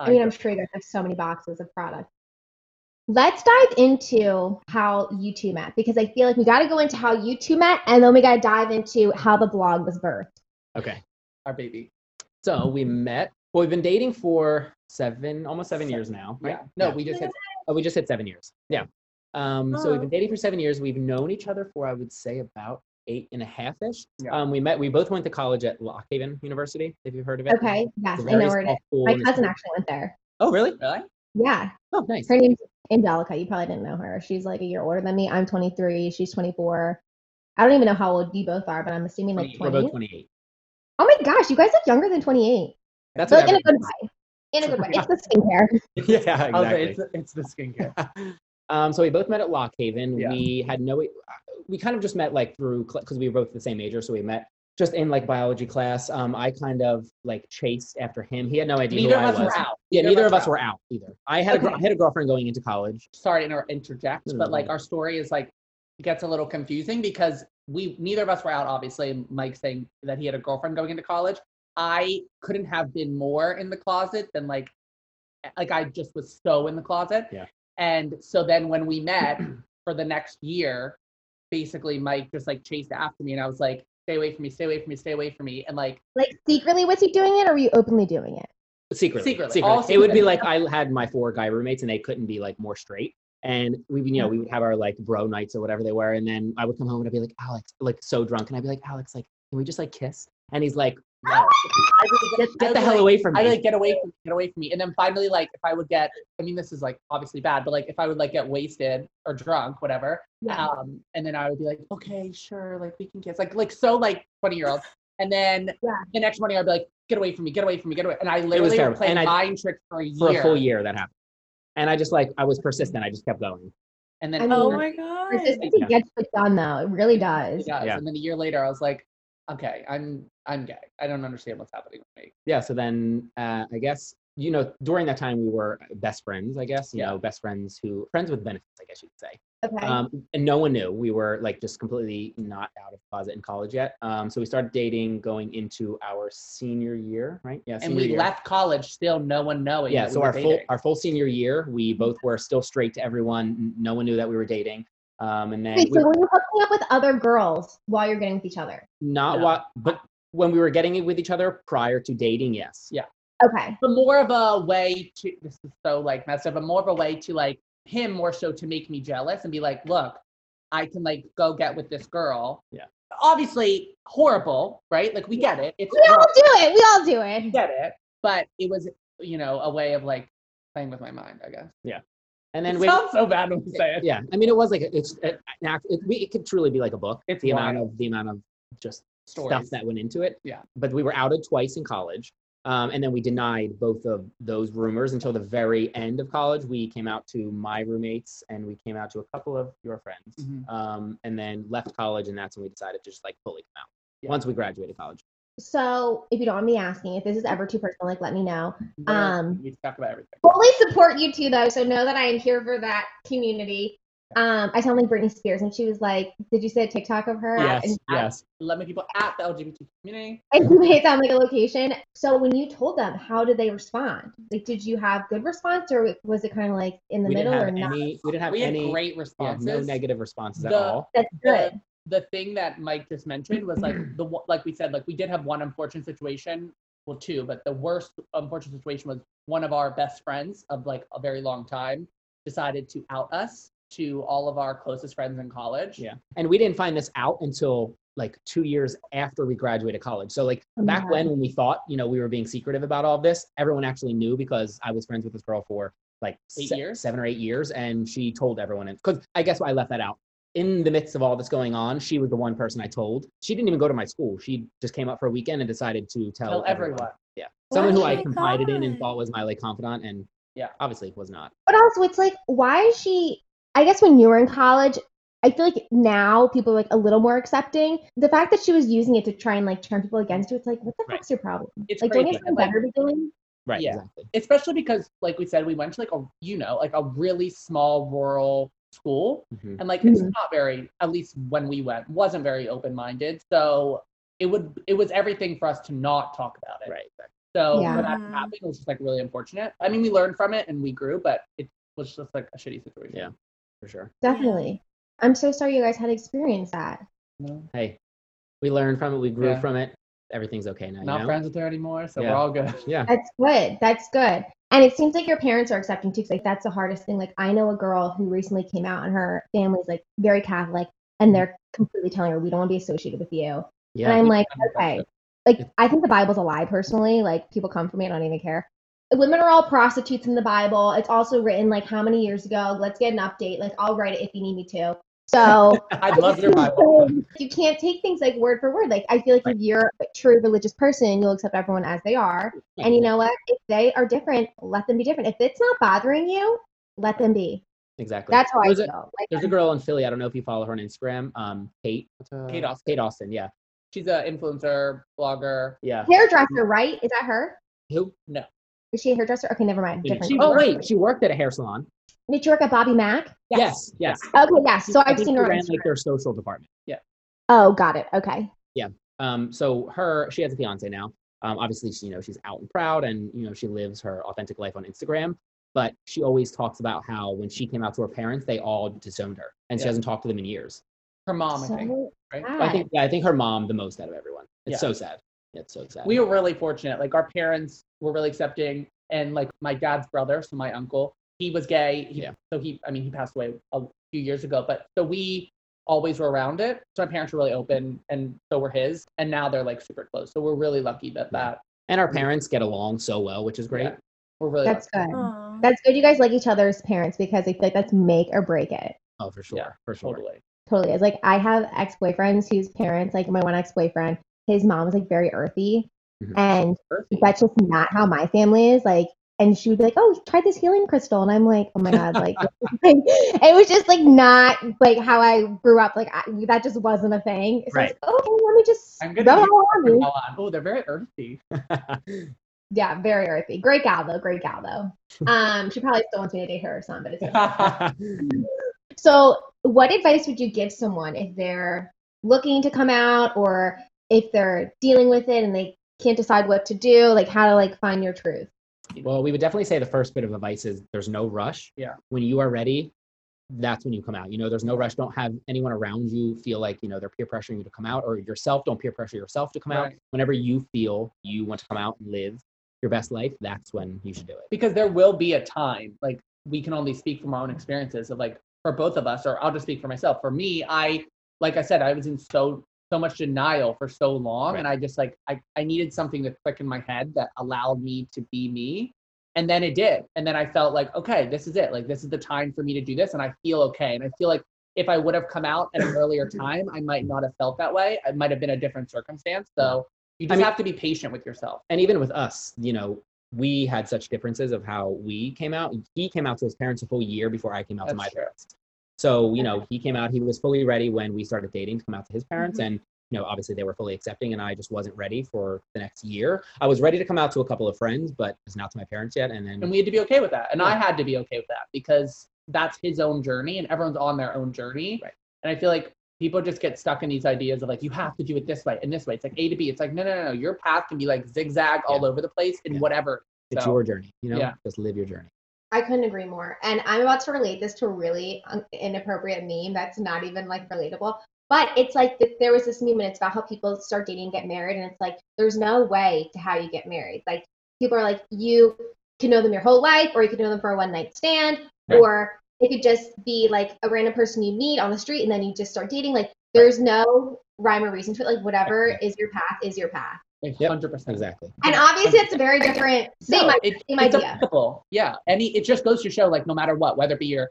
I mean, I'm sure you guys have so many boxes of product. Let's dive into how you two met because I feel like we got to go into how you two met and then we got to dive into how the blog was birthed. Okay. our baby. So we met. Well, we've been dating for seven, almost seven years now, right? Yeah. No, Yeah. we just hit Oh, we just hit seven years. Yeah. Um, so we've Oh. been dating for seven years. We've known each other for, I would say, about eight and a half ish. Yeah. Um, we met. We both went to college at Lock Haven University. If you've heard of it. Okay. Yes, It's a I know where it small is. school My cousin actually went there. Oh, really? really? Yeah. Oh, nice. Her name's Angelica. You probably didn't know her. She's like a year older than me. I'm 23. She's 24. I don't even know how old you both are, but I'm assuming like 20. We're 20. both 28. Oh my gosh, you guys look younger than 28. That's But what like in a good way. In a good way. It's the skincare. says. yeah, I was exactly. it's, it's the skincare. um, so we both met at Lock Haven. Yeah. We had no, we kind of just met like through because we were both the same major, so we met just in like biology class. Um, I kind of like chased after him. He had no idea Neither who of I us was. were out. Yeah, neither of us were out either. I had a gr- Okay. I had a girlfriend going into college. Sorry to inter- interject, No, no, but like our story is like gets a little confusing because we neither of us were out. Obviously, Mike saying that he had a girlfriend going into college. I couldn't have been more in the closet than like like I just was so in the closet. Yeah. And so then when we met for the next year, basically Mike just like chased after me and I was like, stay away from me, stay away from me, stay away from me. And like Like secretly was he doing it or were you openly doing it? Secretly, Secretly, secretly. all It would be like I had my four guy roommates, and they couldn't be like more straight. And we, you know, we would have our like bro nights or whatever they were, and then I would come home and I'd be like, Alex, like so drunk, and I'd be like, Alex, like, can we just like kiss? And he's like, no, get, get the hell away from me. I like get away from get away from me. And then finally, like if I would get, I mean, this is like obviously bad, but like if I would like get wasted or drunk, whatever, Yeah. um, and then I would be like, okay, sure, like we can kiss, like like so like twenty year old. And then Yeah. the next morning I'd be like, get away from me, get away from me, get away. And I literally were terrible. playing And I- mind tricks for a year. for a full year that happened. And I just like I was persistent. I just kept going. And then I mean, oh my god. Consistency Yeah. gets it done though. It really does. it does. Yeah. And then a year later I was like, okay, I'm I'm gay. I don't understand what's happening with me. Yeah. So then uh, I guess you know during that time we were best friends. I guess you Yeah. know best friends who friends with benefits. I guess you could say. Okay. Um, and no one knew we were like just completely not out of closet in college yet. Um, so we started dating going into our senior year, right? Yeah. And we year. left college still no one knowing. Yeah. that we So were our full our full senior year, we both were still straight to everyone. No one knew that we were dating. Um, and then Wait, we- so were you hooking up with other girls while you're getting with each other? not No. what, but when we were getting it with each other prior to dating, yes. Yeah. Okay. but more of a way to this is so like messed up, but more of a way to like him more so to make me jealous and be like, look, I can like go get with this girl. Yeah. Obviously horrible, right? Like we get it. It's We all do it. We all do we it. get it. But it was, you know, a way of like playing with my mind, I guess. Yeah. And then it we, sounds so bad when we say it. yeah, I mean, it was like a- it's it, an act- it, we, it could truly be like a book. It's the amount of the amount of just stuff that went into it. Yeah. But we were outed twice in college. Um, and then we denied both of those rumors until the very end of college. We came out to my roommates and we came out to a couple of your friends. Mhm. Um, and then left college, and that's when we decided to just like fully come out. Yeah. Once we graduated college. So if you don't mind me asking, if this is ever too personal, like let me know. We're- Um, we talk about everything. Fully support you too though, so know that I am here for that community. Um, I sound like Britney Spears, and she was like, "Did you say a TikTok of her?" Yes, And, yes. Let me people at the LGBT community. and you made it sound like a location. So when you told them, how did they respond? Like, did you have good response, or was it kind of like in the we middle, didn't or have not? any. We didn't have We had any. great yeah, no negative responses at The- all. That's good. the thing that Mike just mentioned was like the like we said like we did have one unfortunate situation well two but the worst unfortunate situation was one of our best friends of like a very long time decided to out us to all of our closest friends in college Yeah. And we didn't find this out until like two years after we graduated college. So like Oh my back God. when when we thought, you know, we were being secretive about all of this, everyone actually knew because I was friends with this girl for like Eight se- years? seven or eight years, and she told everyone. Because I guess I left that out. In the midst of all this going on, she was the one person I told. She didn't even go to my school. She just came up for a weekend and decided to tell, Tell everyone. Yeah, someone who I my confided in and thought was my like confidant, and Yeah. obviously was not. But also, it's like, why is she? I guess when you were in college, I feel like now people are like a little more accepting. The fact that she was using it to try and like turn people against you, it's like, what the Right. fuck's your problem? It's like, don't you crazy. have something better to be doing? Right, Yeah. exactly. especially because like we said we went to like a you know like a really small rural school Mhm. and like it's Mhm. not very at least when we went wasn't very open-minded so it would it was everything for us to not talk about it Right. so Yeah. for that happened, it was just like really unfortunate i mean we learned from it and we grew but it was just like a shitty situation Yeah. For sure. Definitely. I'm so sorry you guys had to experience that. you know? Hey, we learned from it. We grew Yeah. from it. Everything's okay now. not you know? friends with her anymore so Yeah. we're all good Yeah. That's good. That's good. And it seems like your parents are accepting too. 'cause, like that's the hardest thing. Like I know a girl who recently came out, and her family's like very Catholic, and mm. they're completely telling her we don't want to be associated with you. Yeah. And I'm like, I think that's okay. Like I think the Bible's a lie personally. Like people come for me, I don't even care. Women are all prostitutes in the Bible. It's also written like how many years ago? Let's get an update. Like I'll write it if you need me to. So i love your bible you can't take things like word for word. Like I feel like if you're a true religious person, you'll accept everyone as they are. And you know what? If they are different, let them be different. If it's not bothering you, let them be. Exactly. That's how I There's a- feel. Like There's a girl in Philly. I don't know if you follow her on Instagram. Um, Kate. What's her- Kate Austin. Kate Austin. Yeah. she's an influencer blogger Yeah. hairdresser, right? Is that her? Who? no Is she a hairdresser? Okay, never mind. Different. She oh worked- wait, she worked at a hair salon. Did you work at Bobby Mac? Yes. Yes. Okay, yes. So I I've think seen her. on ran Instagram. like their social department. Yeah. Oh, got it. Okay. Yeah. Um, so her, she has a fiance now. Um, obviously, she, you know, she's out and proud, and you know, she lives her authentic life on Instagram. But she always talks about how when she came out to her parents, they all disowned her, and she hasn't talked to them in years. her mom i think right I think, yeah, I think her mom the most out of everyone. It's Yeah. so sad. It's so sad. we were really fortunate. Like our parents were really accepting, and like my dad's brother, so my uncle, he was gay. He, Yeah. So he, I mean, he passed away a few years ago, but so we always were around it. So my parents were really open, and so were his. And now they're like super close. So we're really lucky that Yeah. that and our parents get along so well, which is great. Yeah. we're really. That's lucky. good. Aw. That's good. You guys like each other's parents because I feel like that's make or break it. Oh, for sure, Yeah, for sure. Totally. Totally. It's like I have ex boyfriends whose parents, like my one ex boyfriend, his mom was like very earthy, Mhm. and that's just not how my family is. Like, and she would be like, "Oh, try this healing crystal," and I'm like, "Oh my god!" Like, it was just like not like how I grew up. Like I, that just wasn't a thing. So I was Right. like, okay, let me just I'm gonna it on me. On. Oh, they're very earthy. Yeah, very earthy. Great gal though. Great gal though. Um, she probably still wants me to date her or something, but it's So, what advice would you give someone if they're looking to come out or if they're dealing with it and they can't decide what to do, like how to like find your truth? well, we would definitely say the first bit of advice is there's no rush. Yeah. When you are ready, that's when you come out. You know, there's no rush. Don't have anyone around you feel like, you know, they're peer pressuring you to come out or yourself. Don't peer pressure yourself to come out. Whenever you feel you want to come out and live your best life, that's when you should do it. because there will be a time like we can only speak from our own experiences of like for both of us or i'll just speak for myself for me i like i said i was in so so much denial for so long and i just like I, I needed something to click in my head that allowed me to be me and then it did and then i felt like okay this is it like this is the time for me to do this and i feel okay and i feel like if i would have come out at an earlier time i might not have felt that way it might have been a different circumstance so you just mean- have to be patient with yourself and even with us, you know, we had such differences of how we came out. He came out to his parents a full year before I came out to my true. parents. So, you know, he came out, he was fully ready when we started dating to come out to his parents. Mm-hmm. And, you know, obviously they were fully accepting and I just wasn't ready for the next year. I was ready to come out to a couple of friends, but was not to my parents yet. And then and we had to be okay with that and i had to be okay with that because that's his own journey and everyone's on their own journey Right. and i feel like people just get stuck in these ideas of like you have to do it this way and this way it's like a to b it's like no no no, no. your path can be like zigzag all Yeah. over the place in Yeah. whatever it's your journey, you know, Yeah. just live your journey. I couldn't agree more. And I'm about to relate this to a really inappropriate meme that's not even like relatable. But it's like th- there was this meme and it's about how people start dating and get married. And it's like, there's no way to how you get married. Like, people are like, you can know them your whole life, or you can know them for a one night stand, Right. or it could just be like a random person you meet on the street and then you just start dating. Like, there's no rhyme or reason to it. Like, whatever is your path is your path. Yep, 100%. Exactly. And obviously, it's a very different. Same, No, it- same it's idea. applicable. Yeah. Any it just goes to show like no matter what, whether it be your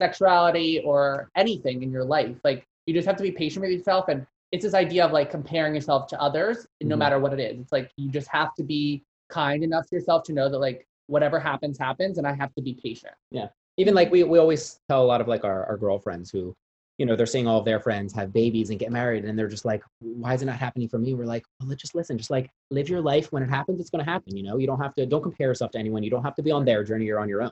sexuality or anything in your life, like you just have to be patient with yourself and it's this idea of like comparing yourself to others no Mhm. matter what it is. It's like you just have to be kind enough to yourself to know that like whatever happens happens and I have to be patient. Yeah. Even like we, we always tell a lot of like our, our girlfriends who, you know, they're seeing all of their friends have babies and get married and they're just like, why is it not happening for me? We're like, well, let's just listen, just like live your life. When it happens, it's going to happen. You know, you don't have to, don't compare yourself to anyone. You don't have to be on their journey. You're on your own.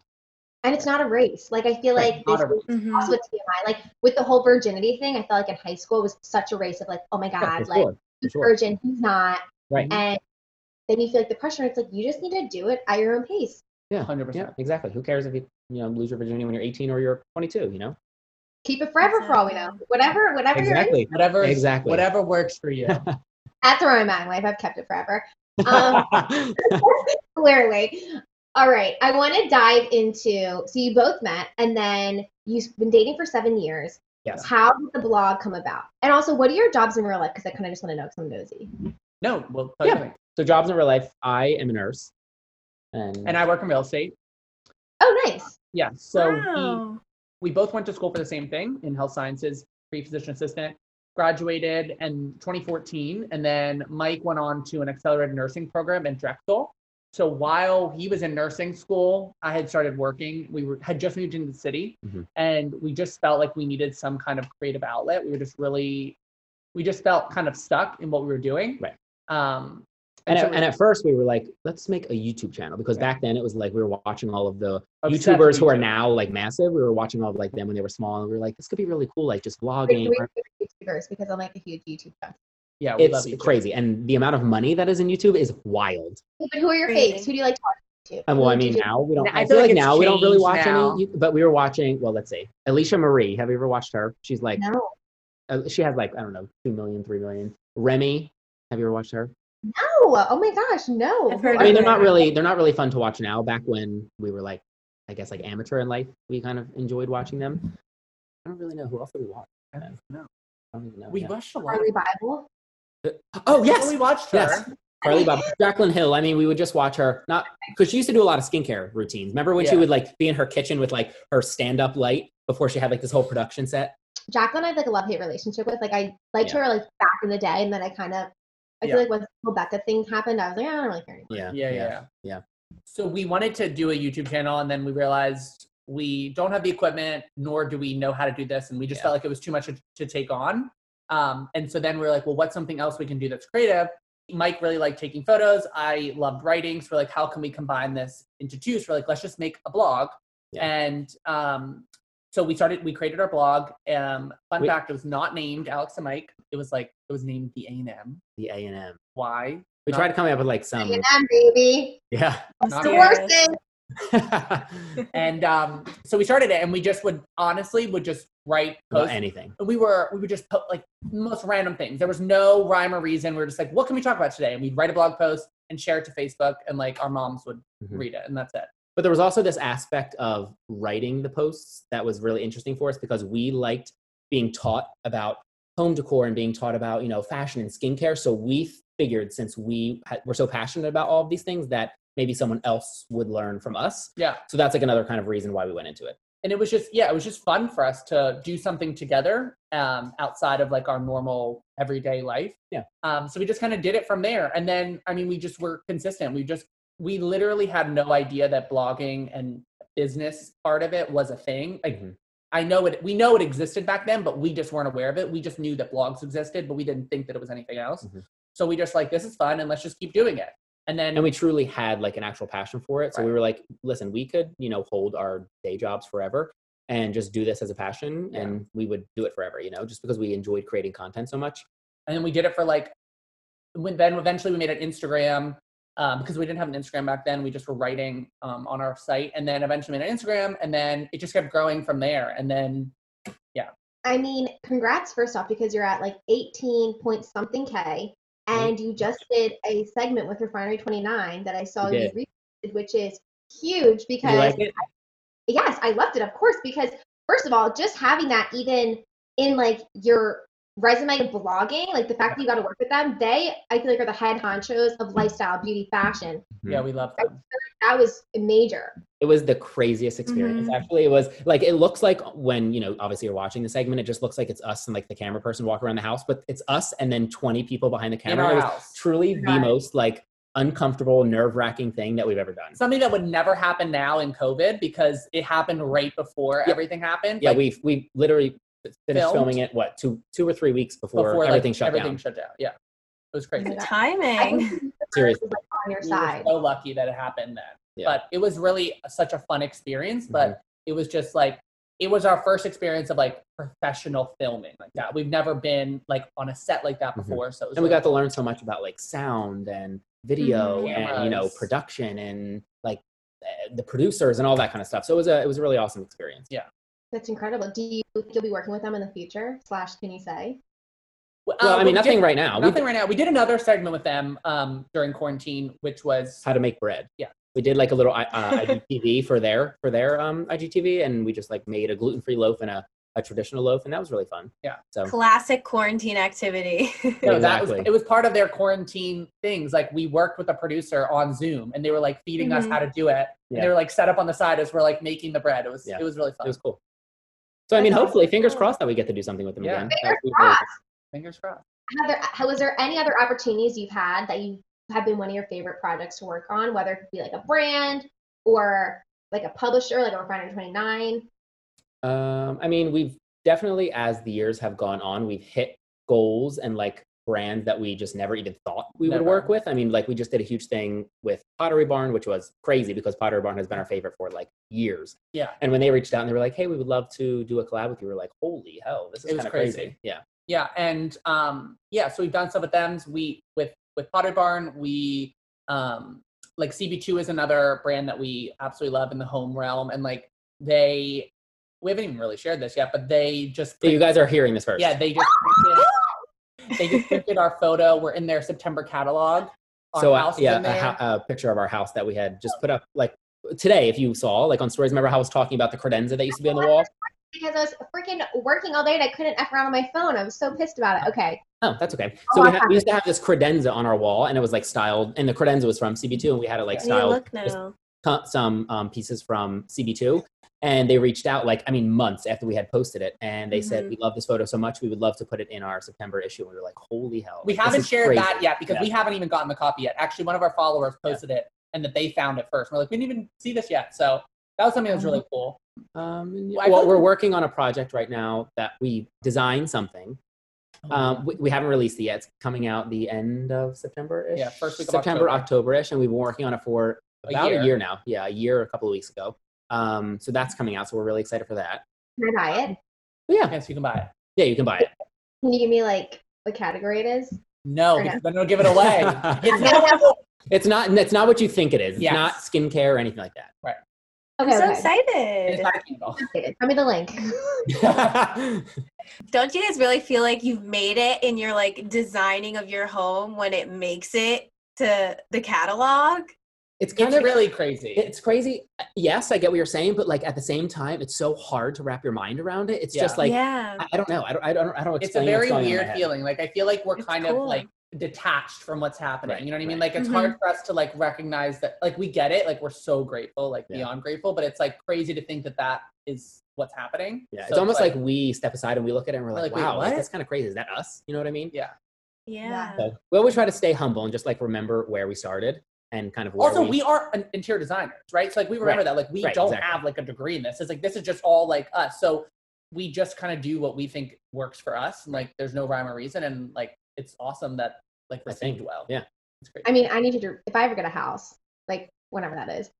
And it's not a race. Like I feel like not this a is Mhm. also with TMI. Like with the whole virginity thing, I felt like in high school it was such a race of like, oh my god, for like sure, for he's sure. virgin, he's not, Right. and then you feel like the pressure. It's like you just need to do it at your own pace. Yeah. 100%. Yeah, exactly. Who cares if you, you know, lose your virginity when you're 18 or you're 22, you know? Keep it forever for all we know. Exactly. Whatever, whatever you're. Exactly. Whatever Exactly. whatever works for you. That's the I'm at life. I've kept it forever. Um, clearly. All right. I want to dive into so you both met and then you've been dating for seven years. yes. How did the blog come about? And also, what are your jobs in real life? Because I kind of just want to know because I'm nosy. no, well tell Yeah. something. So jobs in real life, I am a nurse. And, And I work in real estate. Oh, nice. Yeah. So Wow. we both went to school for the same thing in health sciences, pre-physician assistant, graduated in 2014, and then Mike went on to an accelerated nursing program in Drexel. So while he was in nursing school, I had started working. We were had just moved into the city, Mhm. and we just felt like we needed some kind of creative outlet. We were just really, we just felt kind of stuck in what we were doing. Right. Um, and, so at, and at first we were like, let's make a YouTube channel because Yeah. back then it was like we were watching all of the obsessed YouTubers with who are now like massive. We were watching all of like them when they were small and we were like, this could be really cool, like just vlogging. wait, wait, YouTubers because I'm like a huge YouTube fan. Yeah, we It's YouTube. crazy. And the amount of money that is in YouTube is wild. But who are your Crazy. faves? Who do you like to watch? To? And well, I mean, now we don't. I I, feel feel like like, now we don't really watch now. any. But we were watching. Well, let's see. Alisha Marie. Have you ever watched her? She's like, No, uh, she has like I don't know, two million, three million. Remi. Have you ever watched her? No. Oh my gosh, no. I've heard I mean, they're not really. They're not really fun to watch now. Back when we were like, I guess like amateur in life, we kind of enjoyed watching them. I don't really know who else did we watch. I don't know. I don't even know. We yeah. watched a lot. Carli Bybel. Oh yes, we watched her. yes. Carli Bybel, Jaclyn Hill. I mean, we would just watch her, not because she used to do a lot of skincare routines. Remember when she would like be in her kitchen with like her stand-up light before she had like this whole production set? Jacqueline, I have like a love hate relationship with. Like I liked Yeah. her like back in the day, and then I kind of, I Yeah. feel like when the whole Becca thing happened, I was like, I don't really care anymore. Yeah, Yeah, yeah, yeah. yeah. So we wanted to do a YouTube channel, and then we realized we don't have the equipment, nor do we know how to do this, and we just Yeah. felt like it was too much to, to take on. Um, and so then we are like, well, what's something else we can do that's creative? Mike really liked taking photos. I loved writing. So we're like, how can we combine this into two? So we're like, let's just make a blog. Yeah. And um, so we started. We created our blog. Um, fun We- fact: it was not named Alex and Mike. It was like it was named the A and M. The A and M. Why? We Not- tried to come up with like some. A&M, baby. Yeah. Not The worst thing. and um, so we started it and we just would honestly would just write About posts. anything. we were we would just put like most random things there was no rhyme or reason we were just like what can we talk about today and we'd write a blog post and share it to facebook and like our moms would Mhm. read it and that's it But there was also this aspect of writing the posts that was really interesting for us because we liked being taught about home decor and being taught about you know fashion and skincare. So we figured since we ha- were so passionate about all of these things that maybe someone else would learn from us. yeah So that's like another kind of reason why we went into it. and it was just yeah it was just fun for us to do something together um, outside of like our normal everyday life Yeah. um, so we just kind of did it from there and then i mean we just were consistent we just we literally had no idea that blogging and business part of it was a thing like Mhm. i know it we know it existed back then but we just weren't aware of it we just knew that blogs existed but we didn't think that it was anything else Mhm. so we just like this is fun and let's just keep doing it and then And we truly had like an actual passion for it. So we were like, listen, we could, you know, hold our day jobs forever and just do this as a passion Yeah. and we would do it forever, you know, just because we enjoyed creating content so much. and then we did it for like when then eventually we made an instagram um, because we didn't have an instagram back then we just were writing um, on our site and then eventually made an instagram and then it just kept growing from there and then yeah. I mean, congrats first off because you're at like 18 point something K and you just did a segment with Refinery 29 that I saw you did. retweeted, which is huge because you like it? yes, I loved it, of course, because first of all, just having that even in like your resume of blogging, like the fact that you got to work with them, they I feel like are the head honchos of lifestyle, beauty, fashion. Yeah, we love them. That was major. It was the craziest experience. Mhm. Actually, it was like it looks like when you know, obviously you're watching the segment, it just looks like it's us and like the camera person walk around the house, but it's us and then 20 people behind the In camera. our It was house. truly the most like uncomfortable, nerve wracking thing that we've ever done. Something that would never happen now in COVID because it happened right before Yep. everything happened. Yeah, like, we we literally finished Filmed? filming it what two two or three weeks before, before everything like, shut everything down. shut down. Yeah, it was crazy. The Timing. Seriously. on your we side. were so lucky that it happened then. Yeah. But it was really such a fun experience. But Mm-hmm. it was just like it was our first experience of like professional filming like that. We've never been like on a set like that Mhm. before. So it was and we really got to learn so much about like sound and video Mhm. and you know production and like uh, the producers and all that kind of stuff. So it was a it was a really awesome experience. That's incredible. Do you think you'll be working with them in the future? Slash, can you say? Well, Well, uh, I we mean, nothing did- right now. We Nothing right now. We did another segment with them um, during quarantine, which was how to make bread. Yeah. We did like a little uh, IGTV for their for their um, IGTV, and we just like made a gluten free loaf and a, a traditional loaf, and that was really fun. Yeah. So Classic quarantine activity. no, that was Exactly. it was part of their quarantine things. Like we worked with a producer on Zoom, and they were like feeding us Mhm. how to do it. Yeah. And they were like set up on the side as we're like making the bread. It was Yeah. it was really fun. it was cool. So I mean, hopefully, fingers crossed that we get to do something with them Yeah. again. Fingers That really crossed. Fingers crossed. Have there, was there any other opportunities you've had that you have been one of your favorite projects to work on, whether it be like a brand or like a publisher, like a Refinery 29? Um, I mean, we've definitely, as the years have gone on, we've hit goals and like brands that we just never even thought we would work with. I mean, like we just did a huge thing with Pottery Barn, which was crazy because Pottery Barn has been our favorite for like years. Yeah. And when they reached out and they were like, "Hey, we would love to do a collab with you," we were like, "Holy hell, this is kind of crazy. crazy. Yeah. Yeah, and um, yeah, so we've done stuff with them. We with with Pottery Barn, we um, like CB2 is another brand that we absolutely love in the home realm, and like they, we haven't even really shared this yet, but they just So you guys are hearing this first. yeah, they just they just printed our photo. We're in their September catalog. Our so uh, house is yeah, a, there. a picture of our house that we had just put up like today. If you saw like on stories, remember how I was talking about the credenza that used to be on the wall? Because I was freaking working all day and I couldn't F around on my phone. I was so pissed about it. Okay. Oh, that's okay. Oh, So we, I ha- we used to have this credenza on our wall, and it was like styled, and the credenza was from CB2, and we had it like styled look now. cut some um, pieces from CB2, and they reached out like I mean months after we had posted it, and they said Mhm. we love this photo so much, we would love to put it in our September issue. And we were like, holy hell! we like, haven't shared crazy. that yet because Yeah. we haven't even gotten the copy yet. Actually, one of our followers Yeah. posted it, and that they found it first. We're like, we didn't even see this yet, so that was something that was really cool. Um, Well, well, we're working on a project right now that we designed something. Oh, Um, we, we haven't released it yet. It's coming out the end of September ish. Yeah, first week of September, October. Ish, and we've been working on it for A about year. a year now. Yeah, a year, a couple of weeks ago. Um, so that's coming out. So we're really excited for that. Can I buy it? But yeah, yes, you can buy it. yeah, you can buy it. Can you give me like what category it is? No, Okay. because then it'll give it away. it's not. It's not. It's not what you think it is. It's Yes. not skincare or anything like that. Right. Okay, I'm so okay. excited. it's not a. Excited. Send me the link. Don't you guys really feel like you've made it in your like designing of your home when it makes it to the catalog? It's kind It's of really crazy. It's crazy. Yes, I get what you're saying, but like at the same time, it's so hard to wrap your mind around it. It's just like yeah. I, I don't know. I don't. I don't. I don't. it's a explain what's very going on in my weird feeling. Like I feel like we're It's kind cool. of like detached from what's happening. Right, You know what I mean? right. Like it's Mhm. hard for us to like recognize that. Like we get it. Like we're so grateful. Like Yeah. beyond grateful. But it's like crazy to think that that is what's happening. Yeah, So it's almost like, we step aside and we look at it and we're like, like, wait, wow, like, that's kind of crazy. Is that us? You know what I mean? yeah. Yeah. So we always try to stay humble and just like remember where we started and kind of Also, we are an interior designers, right? So like we remember Right. that. Like we Right, don't exactly. have like a degree in this. It's like this is just all like us. So we just kind of do what we think works for us. And like there's no rhyme or reason. And like it's awesome that like I received think, well. yeah. It's great. I mean, I need you to, if I ever get a house, like whenever that is,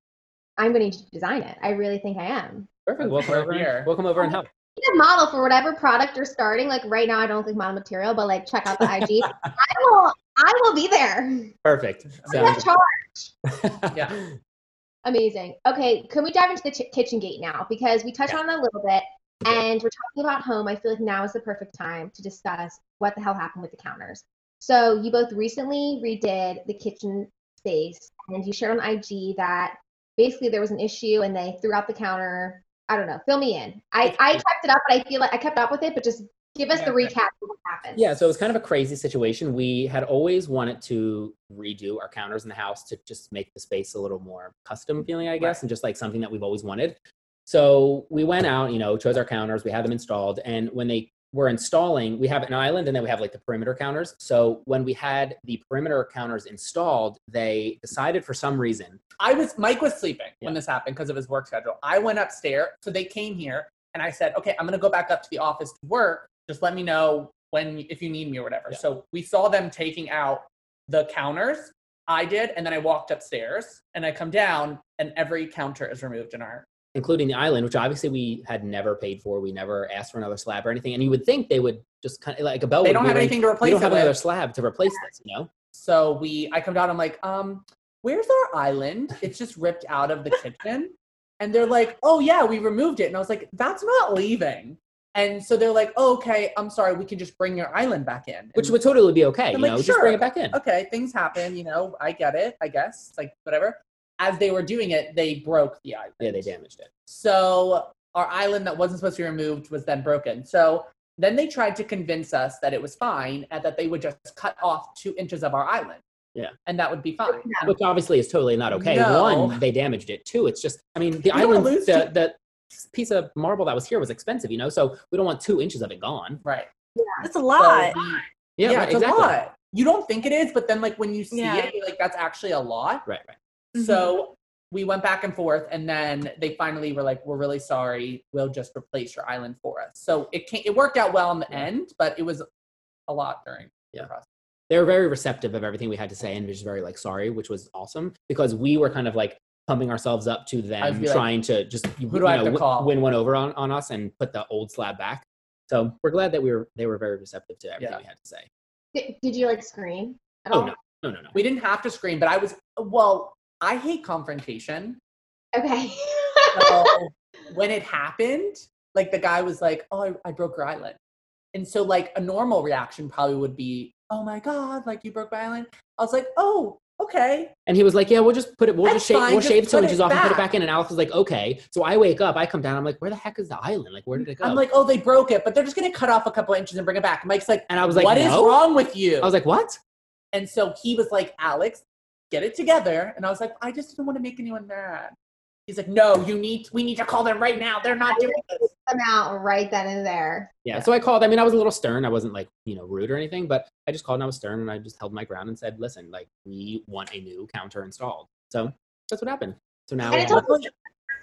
I'm going to need to design it. I really think I am. perfect. Welcome over, here. welcome over and help. Need a model for whatever product you're starting. Like right now, I don't think model material, but like check out the IG. I will, I will be there. Perfect. I'm Sounds charged. Yeah. Amazing. Okay, can we dive into the ch- kitchen gate now? Because we touched Yeah. on it a little bit, and we're talking about home. I feel like now is the perfect time to discuss what the hell happened with the counters. So you both recently redid the kitchen space, and you shared on IG that basically there was an issue and they threw out the counter. I don't know. Fill me in. I, I kept it up, but I feel like I kept up with it, but just Give us the recap of what happened. Yeah, so it was kind of a crazy situation. We had always wanted to redo our counters in the house to just make the space a little more custom feeling, I guess, and just like something that we've always wanted. So we went out, you know, chose our counters, we had them installed, and when they were installing, we have an island and then we have like the perimeter counters. So when we had the perimeter counters installed, they decided for some reason, I was Mike was sleeping when this happened because of his work schedule. I went upstairs, so they came here, and I said, "Okay, I'm gonna go back up to the office to work. Just let me know when if you need me or whatever." Yeah. So we saw them taking out the counters. I did, and then I walked upstairs, and I come down, and every counter is removed in our. including the island, which obviously we had never paid for, we never asked for another slab or anything. And you would think they would just kind of like a bell. They don't have anything to replace. We don't have another slab to replace this, you know? So we, I come down, I'm like, um, where's our island? It's just ripped out of the kitchen. And they're like, oh yeah, we removed it. And I was like, that's not leaving. And so they're like, oh, okay, I'm sorry, we can just bring your island back in. Which would totally be okay. I'm You like, know, just sure. bring it back in. okay, things happen, you know, I get it, I guess, it's like whatever. As they were doing it, they broke the island. Yeah, they damaged it. So our island that wasn't supposed to be removed was then broken. So then they tried to convince us that it was fine and that they would just cut off two inches of our island. Yeah. And that would be fine. Which obviously is totally not okay. No. One, they damaged it. Two, it's just, I mean, the island, the, the piece of marble that was here was expensive, you know? So we don't want two inches of it gone. Right. Yeah, that's a lot. we- Yeah, yeah, right, it's exactly. a lot. You don't think it is, but then like when you see Yeah. it, you're like, that's actually a lot. Right, right. Mm-hmm. So we went back and forth, and then they finally were like, "We're really sorry. We'll just replace your island for us." So it came, it worked out well in the Yeah. end, but it was a lot during Yeah. the process. They were very receptive of everything we had to say and just very like sorry, which was awesome because we were kind of like pumping ourselves up to them feel like, trying to just you who do I have know, to wi- call? win one over on, on us and put the old slab back. So we're glad that we were they were very receptive to everything Yeah. we had to say. Did, did you like scream? At Oh all? no, no, no, no. We didn't have to scream, but I was well. I hate confrontation. Okay. So when it happened, like the guy was like, "Oh, I, I broke your island," and so like a normal reaction probably would be, "Oh my god, like you broke my island." I was like, "Oh, okay." And he was like, "Yeah, we'll just put it. We'll That's just shave. fine, We'll just shave two inches off and put it back. in." And Alex was like, "Okay." So I wake up, I come down, I'm like, "Where the heck is the island? Like, where did it go?" I'm like, "Oh, they broke it, but they're just gonna cut off a couple inches and bring it back." Mike's like, and I was like, "What is "No." wrong with you?" I was like, "What?" And so he was like, Alex, get it together. And I was like, I just didn't want to make anyone mad. He's like, no, you need, we need to call them right now. They're not doing this. Come out right then and there. Yeah, Yeah. So I called. I mean, I was a little stern. I wasn't like you know rude or anything, but I just called and I was stern and I just held my ground and said, "Listen, like we want a new counter installed." So that's what happened. So now And it's have- also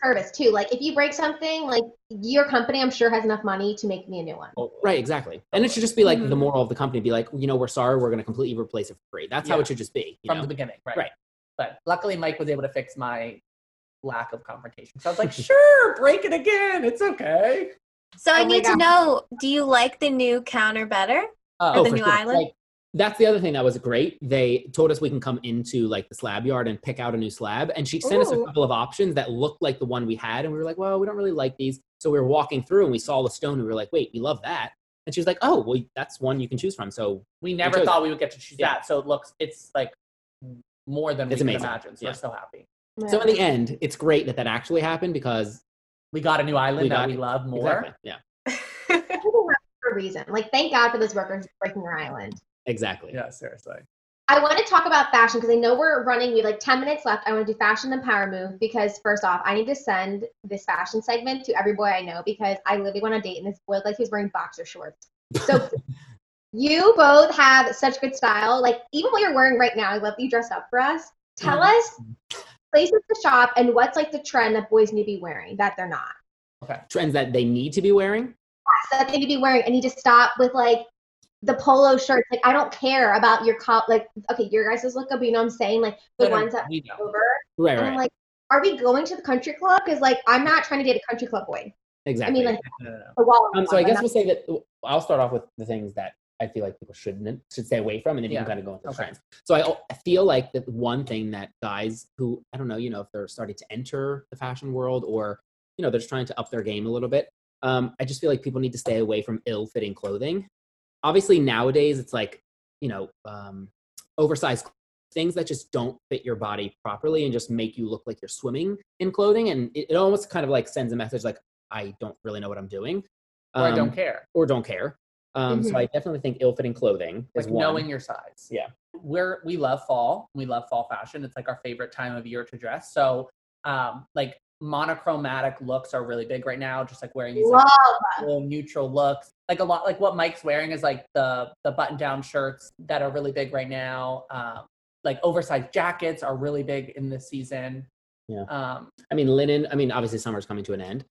service too. Like if you break something, like your company, I'm sure has enough money to make me a new one. right, exactly. And it should just be like the Mhm. moral of the company: be like, you know, we're sorry, we're going to completely replace it for free. That's how it should just be. You from know? the beginning. Right. Right. But luckily, Mike was able to fix my lack of confrontation. So I was like, sure, break it again. It's okay. So I Oh my need to know, do you like the new counter better? Oh, the for new sure. island? Like, that's the other thing that was great. They told us we can come into like the slab yard and pick out a new slab. And she sent us a couple of options that looked like the one we had. And we were like, well, we don't really like these. So we were walking through and we saw the stone and we were like, wait, we love that. And she was like, oh, well, that's one you can choose from. So we never chose thought we would get to choose Yeah. that. So it looks, it's like more than It's we amazing. could imagine. So Yeah. we're so happy. So in the end, it's great that that actually happened because We got a new island We that we it. love more. exactly, yeah, for a reason. Like thank God for those workers breaking your island. exactly. Yeah, seriously. I want to talk about fashion because I know we're running. We have like 10 minutes left. I want to do fashion and power move because first off, I need to send this fashion segment to every boy I know because I literally went on a date and this boy looked like he was wearing boxer shorts. So you both have such good style. Like even what you're wearing right now, I love that you dressed up for us. Tell mm-hmm. us places to shop and what's like the trend that boys need to be wearing that they're not. Okay. Trends that they need to be wearing. That they need to be wearing and need to stop with like the polo shirts. Like I don't care about your cop. Like okay, your guys' look up. You know what I'm saying? Like the No, ones that know. over. Right, And I'm right. like, are we going to the country club? Because like, I'm not trying to date a country club boy. exactly. I mean, like No, no, no. a wall. Um, so I guess we'll say that I'll start off with the things that I feel like people shouldn't should stay away from, and then you Yeah. can kind of go into the Okay. trends. So I, I feel like that one thing that guys who I don't know, you know, if they're starting to enter the fashion world or you know they're just trying to up their game a little bit, um, I just feel like people need to stay away from ill-fitting clothing. Obviously, nowadays it's like you know um, oversized things that just don't fit your body properly and just make you look like you're swimming in clothing, and it, it almost kind of like sends a message like I don't really know what I'm doing Or I don't um, care. or don't care. Um, So Mhm. I definitely think ill-fitting clothing is like one. knowing your size. Yeah. We're we love fall. We love fall fashion. It's like our favorite time of year to dress. So um like monochromatic looks are really big right now, just like wearing these like, Love. neutral looks. Like a lot like what Mike's wearing is like the the button down shirts that are really big right now. Um like oversized jackets are really big in this season. Yeah. Um I mean, linen. I mean, obviously summer's coming to an end,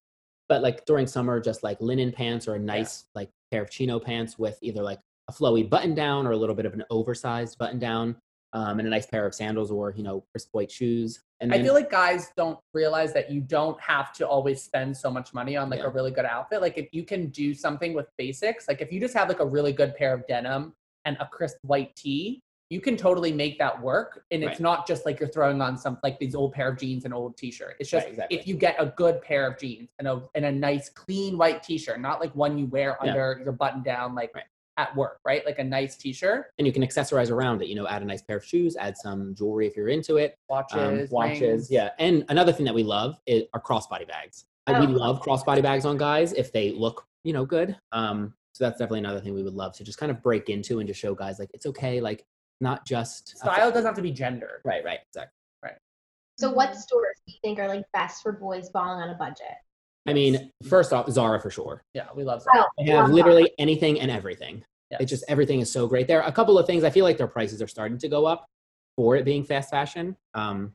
but like during summer, just like linen pants or a nice like pair of chino pants with either like a flowy button down or a little bit of an oversized button down, um, and a nice pair of sandals or you know crisp white shoes. And then, I feel like guys don't realize that you don't have to always spend so much money on like Yeah. a really good outfit. Like if you can do something with basics, like if you just have like a really good pair of denim and a crisp white tee, you can totally make that work. And it's Right. not just like you're throwing on some like these old pair of jeans and old t-shirt. It's just Right, exactly. if you get a good pair of jeans and a and a nice clean white t-shirt, not like one you wear Yeah. under your button down like Right. at work, right? Like a nice t-shirt, and you can accessorize around it. You know, add a nice pair of shoes, add some jewelry if you're into it. watches, um, watches. rings. Yeah, and another thing that we love is are crossbody bags. We Oh. love crossbody bags on guys if they look, you know, good. Um, so that's definitely another thing we would love to just kind of break into and just show guys like it's okay, like not just Style doesn't have to be gender. Right, right, exactly. Right. So, what stores do you think are like best for boys balling on a budget? I mean, first off, Zara for sure. Yeah, we love Oh, Zara. They have love literally anything and everything. Yes. It's just everything is so great there. A couple of things I feel like their prices are starting to go up for it being fast fashion. Um,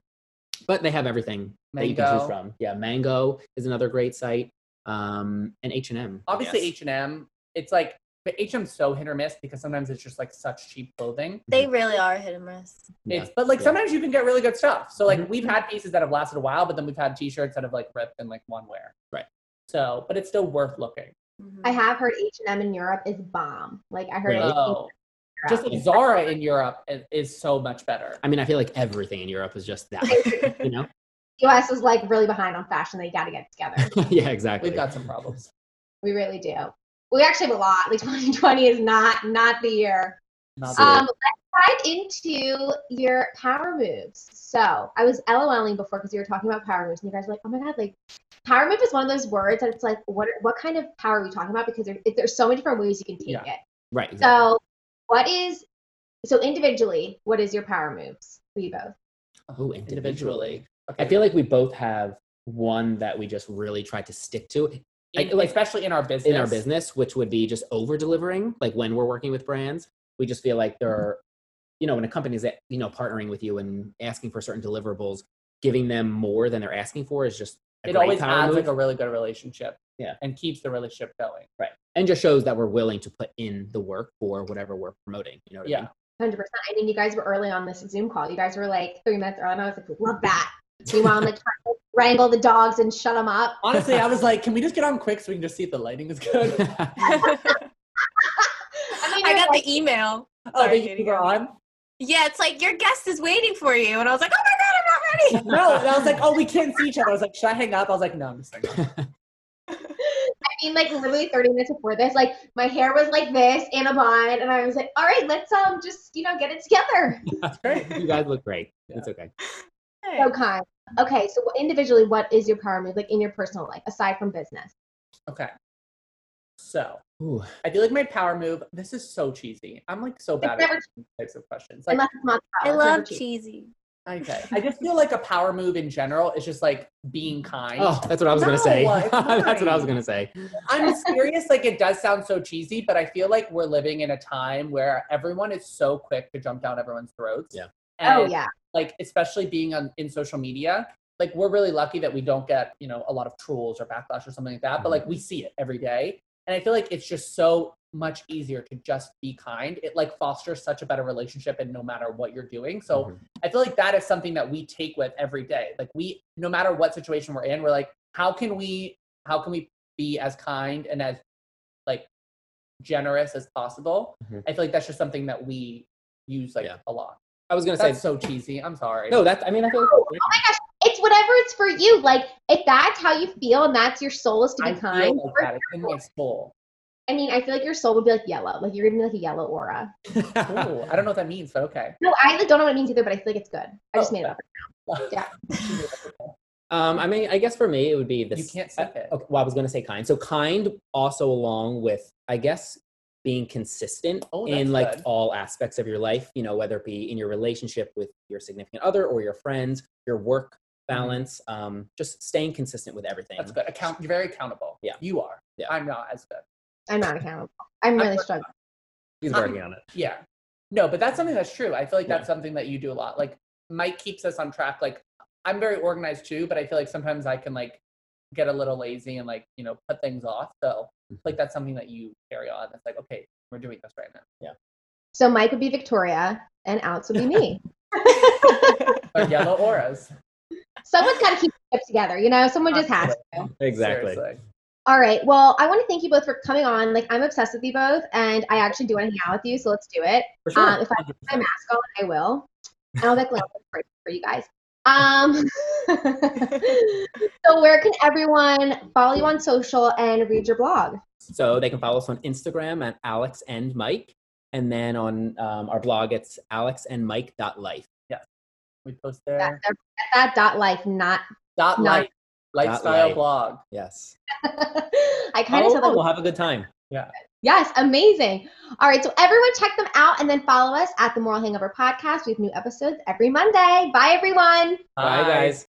but they have everything that you can choose from. Yeah, Mango is another great site. Um, and H and M. obviously H and M. It's like but H M's so hit or miss because sometimes it's just like such cheap clothing. They really are hit and miss. It's but like Yeah. sometimes you can get really good stuff. So like Mhm. we've had pieces that have lasted a while, but then we've had T-shirts that have like ripped in like one wear. Right. So, but it's still worth looking. I have heard H and M in Europe is bomb. Like I heard Really? it. Oh, just like Zara in Europe is, is so much better. I mean, I feel like everything in Europe is just that. you know? US is like really behind on fashion. They got to get together. yeah, exactly. We've got some problems. we really do. We actually have a lot. Like 2020 is not not the year. Not So- bad. Um, let's dive into your power moves. So I was LOLing before because you were talking about power moves, and you guys were like, "Oh my god!" Like power move is one of those words that it's like, what what kind of power are we talking about? Because there, there's so many different ways you can take Yeah. it. right. Exactly. So what is so individually? What is your power moves for you both? Oh, individually. Okay. I feel like we both have one that we just really try to stick to In- I- like- especially in our business. in our business, which would be just over delivering. Like when we're working with brands, we just feel like mm-hmm. they're, you know, when a company's that you know partnering with you and asking for certain deliverables, giving them more than they're asking for is just a It great always power adds move. like a really good relationship. Yeah. And keeps the relationship going. right, and just shows that we're willing to put in the work for whatever we're promoting. You know what I Yeah. mean? Hundred percent. I mean, you guys were early on this Zoom call. You guys were like three minutes early, and I was like, "Love that." Meanwhile, I'm like to wrangle the dogs and shut them up. Honestly, I was like, can we just get on quick so we can just see if the lighting is good? I mean, I got like, the email. oh, Sorry, they Katie, you were go. on? Yeah, it's like your guest is waiting for you, and I was like, oh my god, I'm not ready. No, and I was like, oh, we can't see each other. I was like, should I hang up? I was like, no, I'm just hanging up. I mean, like literally 30 minutes before this, like my hair was like this in a bun, and I was like, "All right, let's um just you know get it together." That's great. you guys look great. It's okay. So kind. Okay, so individually, what is your power move like in your personal life aside from business? Okay. So Ooh. I feel like my power move. This is so cheesy. I'm like so bad never at these types of questions. Like, Unless it's mozzarella. I it's love cheesy. okay, I just feel like a power move in general is just like being oh, kind. Oh, that's what I was gonna say. That's what I was gonna say. I'm serious. Like it does sound so cheesy, but I feel like we're living in a time where everyone is so quick to jump down everyone's throats. Yeah. Oh yeah. Like especially being on in social media, like we're really lucky that we don't get you know a lot of trolls or backlash or something like that. But like we see it every day, and I feel like it's just so much easier to just be kind. It like fosters such a better relationship, and no matter what you're doing. So Mhm. I feel like that is something that we take with every day. Like we, no matter what situation we're in, we're like, how can we, how can we be as kind and as like generous as possible? Mhm. I feel like that's just something that we use like Yeah. a lot. I was gonna say That's so cheesy. I'm sorry. no. That's I mean I feel Oh my gosh, it's whatever it's for you. Like if that's how you feel and that's your soul is to be I kind. feel like that. It's in my soul. I mean, I feel like your soul would be like yellow. Like you're giving me like a yellow aura. Ooh, I don't know what that means, but okay. No, I like don't know what it means either, but I feel like it's good. I just Oh, made it up. Yeah. Um, I mean, I guess for me it would be this. You can't skip it. Okay, well, I was going to say kind. So kind also along with, I guess, being consistent Oh, in like good. all aspects of your life, you know, whether it be in your relationship with your significant other or your friends, your work Mm-hmm. balance, um, just staying consistent with everything. That's good. Account. You're very accountable. Yeah. You are. Yeah. I'm not as good. I'm not accountable. I'm really struggling. He's working on it. Yeah. No, but that's something that's true. I feel like Yeah. that's something that you do a lot. Like Mike keeps us on track. Like I'm very organized too, but I feel like sometimes I can like get a little lazy and like, you know, put things off. So Mm-hmm. like that's something that you carry on. It's like, okay, we're doing this right now. Yeah so Mike would be Victoria and Alex would be me. Or yellow auras. Someone's got to keep it together, you know? Someone just has to. Exactly. Seriously. All right. Well, I want to thank you both for coming on. Like, I'm obsessed with you both, and I actually do want to hang out with you. So let's do it. For sure. Um, if I put my mask on, I will. And I'll get glasses for, for you guys. Um, so where can everyone follow you on social and read your blog? So they can follow us on Instagram at Alex and Mike. And then on um, our blog, it's alexandmike.life. Yes. We post That, there. that, that dot life, not. Dot not- life. Lifestyle life. blog. Yes. I kind of Follow said that. we'll have a good time. Yes, amazing. All right, so everyone check them out and then follow us at the Moral Hangover Podcast. We have new episodes every Monday. Bye, everyone. Bye, guys.